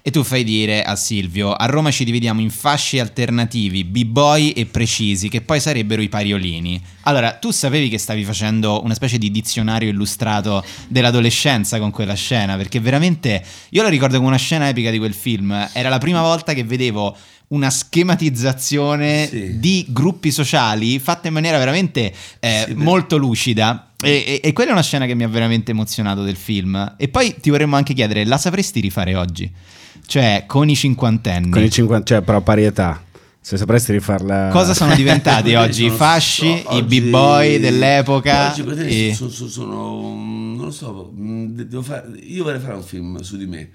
E tu fai dire a Silvio, a Roma ci dividiamo in fasci alternativi, b-boy e precisi, che poi sarebbero i pariolini. Allora, tu sapevi che stavi facendo una specie di dizionario illustrato dell'adolescenza con quella scena, perché veramente io la ricordo come una scena epica di quel film. Era la prima volta che vedevo una schematizzazione Sì. di gruppi sociali fatta in maniera veramente eh, Sì, molto lucida. E, e- e quella è una scena che mi ha veramente emozionato del film. E poi ti vorremmo anche chiedere: la sapresti rifare oggi? Cioè, con i cinquantenni. con i 50, cioè però pari età. Se sapresti rifarla Cosa sono diventati oggi? I fasci, so, i oggi- b-boy dell'epoca? Oggi e- sono, sono- sono- non lo so, devo fare- io vorrei fare un film su di me,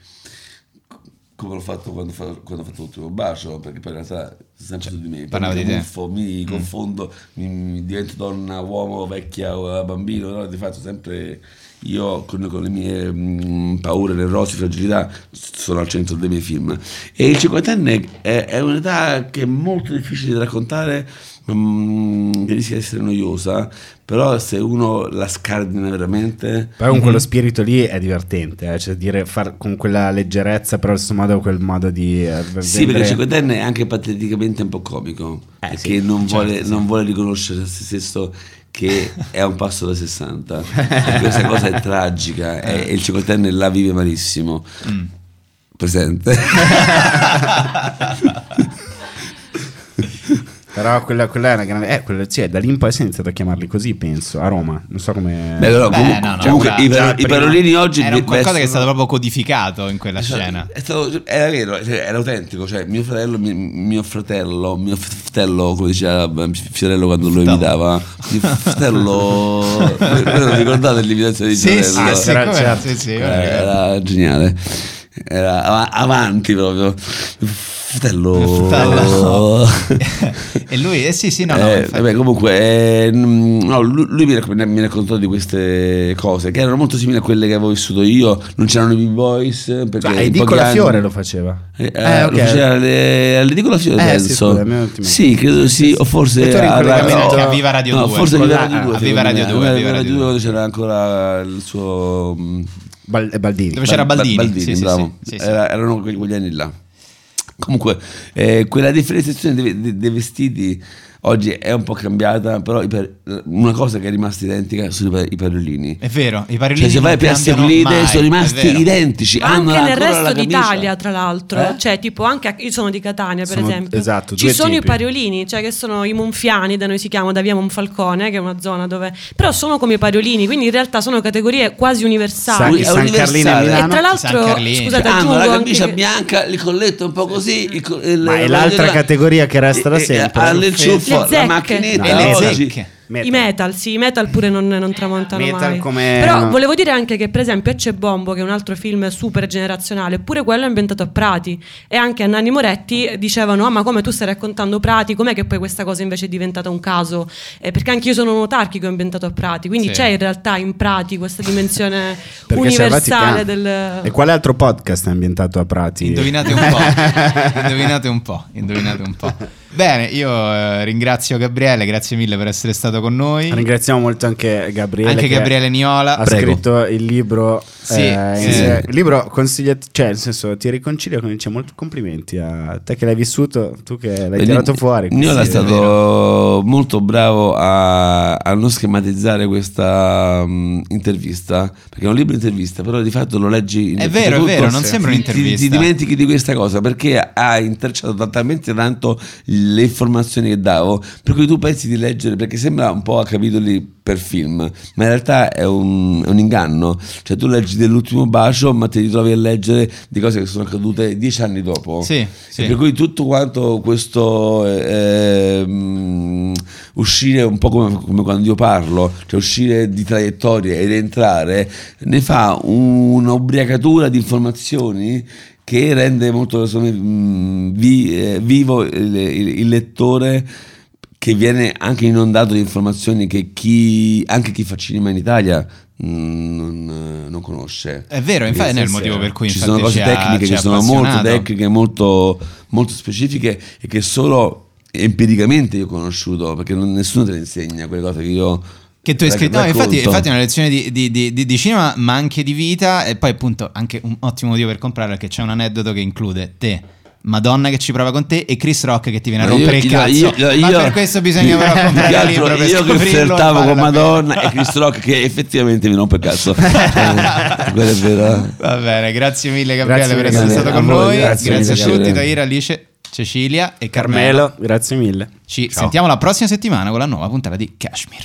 come l'ho fatto quando, fa- quando ho fatto l'ultimo bacio, perché poi in realtà è sempre su di me. Poi parlava mi di te. camuffo, mi confondo, mi, mi divento donna, uomo, vecchia o bambino, no? di fatto sempre io con, con le mie mh, paure, nevrosi, fragilità sono al centro dei miei film. E il cinquantenne è, è un'età che è molto difficile da raccontare, che rischia di essere noiosa, però se uno la scardina veramente... Poi con quello spirito lì è divertente, eh, cioè dire far con quella leggerezza, però allo stesso modo quel modo di eh, Sì, perché il cinquantenne è anche pateticamente un po' comico, Eh, perché sì, non, certo, vuole, sì. non vuole riconoscere se stesso che è a un passo da 60. E questa cosa è tragica e, e il cinquantenne la vive malissimo. Mm. Presente. Però quella, quella è una grande. Eh, quella, sì, da lì in poi si è iniziato a chiamarli così, penso, a Roma. Non so come. Beh, però, Beh, comunque, no, no, comunque i, per- i parolini oggi Era qualcosa che è stato proprio codificato in quella Esatto, scena. è stato- era vero, cioè, era autentico. Cioè, mio fratello, mi- mio fratello, mio fratello, come diceva eh, Fiorello quando lo imitava, mio fratello. Voi non ricordate l'imitazione di Sì, Fiorello? sì, sì, era- certo. sì, sì, Eh, ora ricordo. era geniale. Era av- avanti proprio. Fratello. Fratello. e lui, eh sì, sì, no, no, Eh, vabbè, comunque, eh, no, lui, mi, mi raccontò di queste cose che erano molto simili a quelle che avevo vissuto io. Non c'erano i B-Boys. Perché Cioè, in Edicola anni- Fiore lo faceva. Eh, Eh, ok. Lo faceva alle- all'Edicola Fiore, Eh, sì, penso. mente. sì, credo sì, o forse E tu eri in a- collegamento no, anche a Viva Radio no, 2. forse a Viva Radio 2. a secondo Viva Radio me. 2, A Viva Radio Radio 2 c'era ancora il suo mm, Bal- Baldini. Dove c'era Ba- Baldini, Baldini, sì, sì, sì, sì, sì. Era- erano quegli anni là. Comunque, eh, quella differenziazione dei, dei- dei vestiti oggi è un po' cambiata, però per- una cosa che è rimasta identica sono i, per- i parolini. È vero, i parolini Cioè, se vai Euclide mai, sono rimasti identici. Ma hanno anche nel resto d'Italia, tra l'altro, Eh? cioè tipo anche a- io sono di Catania, per Sono- esempio. esatto, Ci sono tipi. i pariolini, cioè che sono i monfiani, da noi si chiamano da via Monfalcone, che è una zona dove però sono come i pariolini, quindi in realtà sono categorie quasi universali. San, È San Carlino. E tra l'altro, San Carlino. scusate, hanno la camicia che- bianca, il colletto un po' così. il Ma è la- l'altra la- categoria che resta da sempre. Alle il ciuffo, Le la zecche. macchinetta E le oggi. Metal. I metal, sì, i metal pure non, non tramontano Metal mai. come- Però volevo dire anche che, per esempio, Ecce Bombo, che è un altro film super generazionale, pure quello è ambientato a Prati. E anche a Nanni Moretti dicevano: Ah, ma come tu stai raccontando Prati? Com'è che poi questa cosa invece è diventata un caso? Eh, perché anche io sono un autarchico ambientato a Prati, quindi Sì. c'è in realtà in Prati questa dimensione universale del. E quale altro podcast è ambientato a Prati? Indovinate un po'. indovinate un po'. Indovinate un po'. Bene, io eh, ringrazio Gabriele, grazie mille per essere stato con noi. Ringraziamo molto anche Gabriele. Anche che Gabriele Niola. Ha Prego. scritto il libro. Sì, eh, sì. Il libro consigliati, cioè, nel senso, ti riconcilia con diciamo, molti complimenti a te che l'hai vissuto, tu che l'hai Beh, tirato fuori. Niola è stato molto bravo a, a non schematizzare questa mm, intervista, perché è un libro intervista, però di fatto lo leggi in È vero, è tutto, vero, non sembra ti- un'intervista. Ti, ti dimentichi di questa cosa perché ha intrecciato talmente tanto le informazioni che davo, per cui tu pensi di leggere, perché sembra un po' a capitoli per film, ma in realtà è un, è un inganno. Cioè tu leggi dell'ultimo bacio, ma ti ritrovi a leggere di cose che sono accadute dieci anni dopo. Sì, sì. per cui tutto quanto questo eh, mm, uscire un po' come, come quando io parlo, cioè uscire di traiettorie ed entrare, ne fa un'ubriacatura di informazioni che rende molto mm, vi- eh, vivo il, il- il lettore che viene anche inondato di informazioni che chi, anche chi fa cinema in Italia mm, non, non conosce. È vero, infatti è il motivo per cui Ci sono cose tecniche che sono molto tecniche, molto, molto specifiche e che solo empiricamente io ho conosciuto, perché non- nessuno te le insegna quelle cose che io Che tu hai scritto, no, infatti, infatti è una lezione di, di- di- di- di cinema, ma anche di vita. E poi, appunto, anche un ottimo motivo per comprarla perché c'è un aneddoto che include te. Madonna che ci prova con te e Chris Rock che ti viene a Ma rompere io- il io- cazzo. io- ma io- per questo bisogna però comprare il altro libro per io che flirtavo con. Madonna e Chris Rock che effettivamente mi rompe il cazzo Eh, quello è vero eh. Va bene, grazie mille Gabriele Grazie per essere stato con voi, noi. grazie Grazie, mille, a tutti. Tahira, Alice, Cecilia e Carmelo. Carmelo, grazie mille. Ci sentiamo la prossima settimana con la nuova puntata di Kashmir.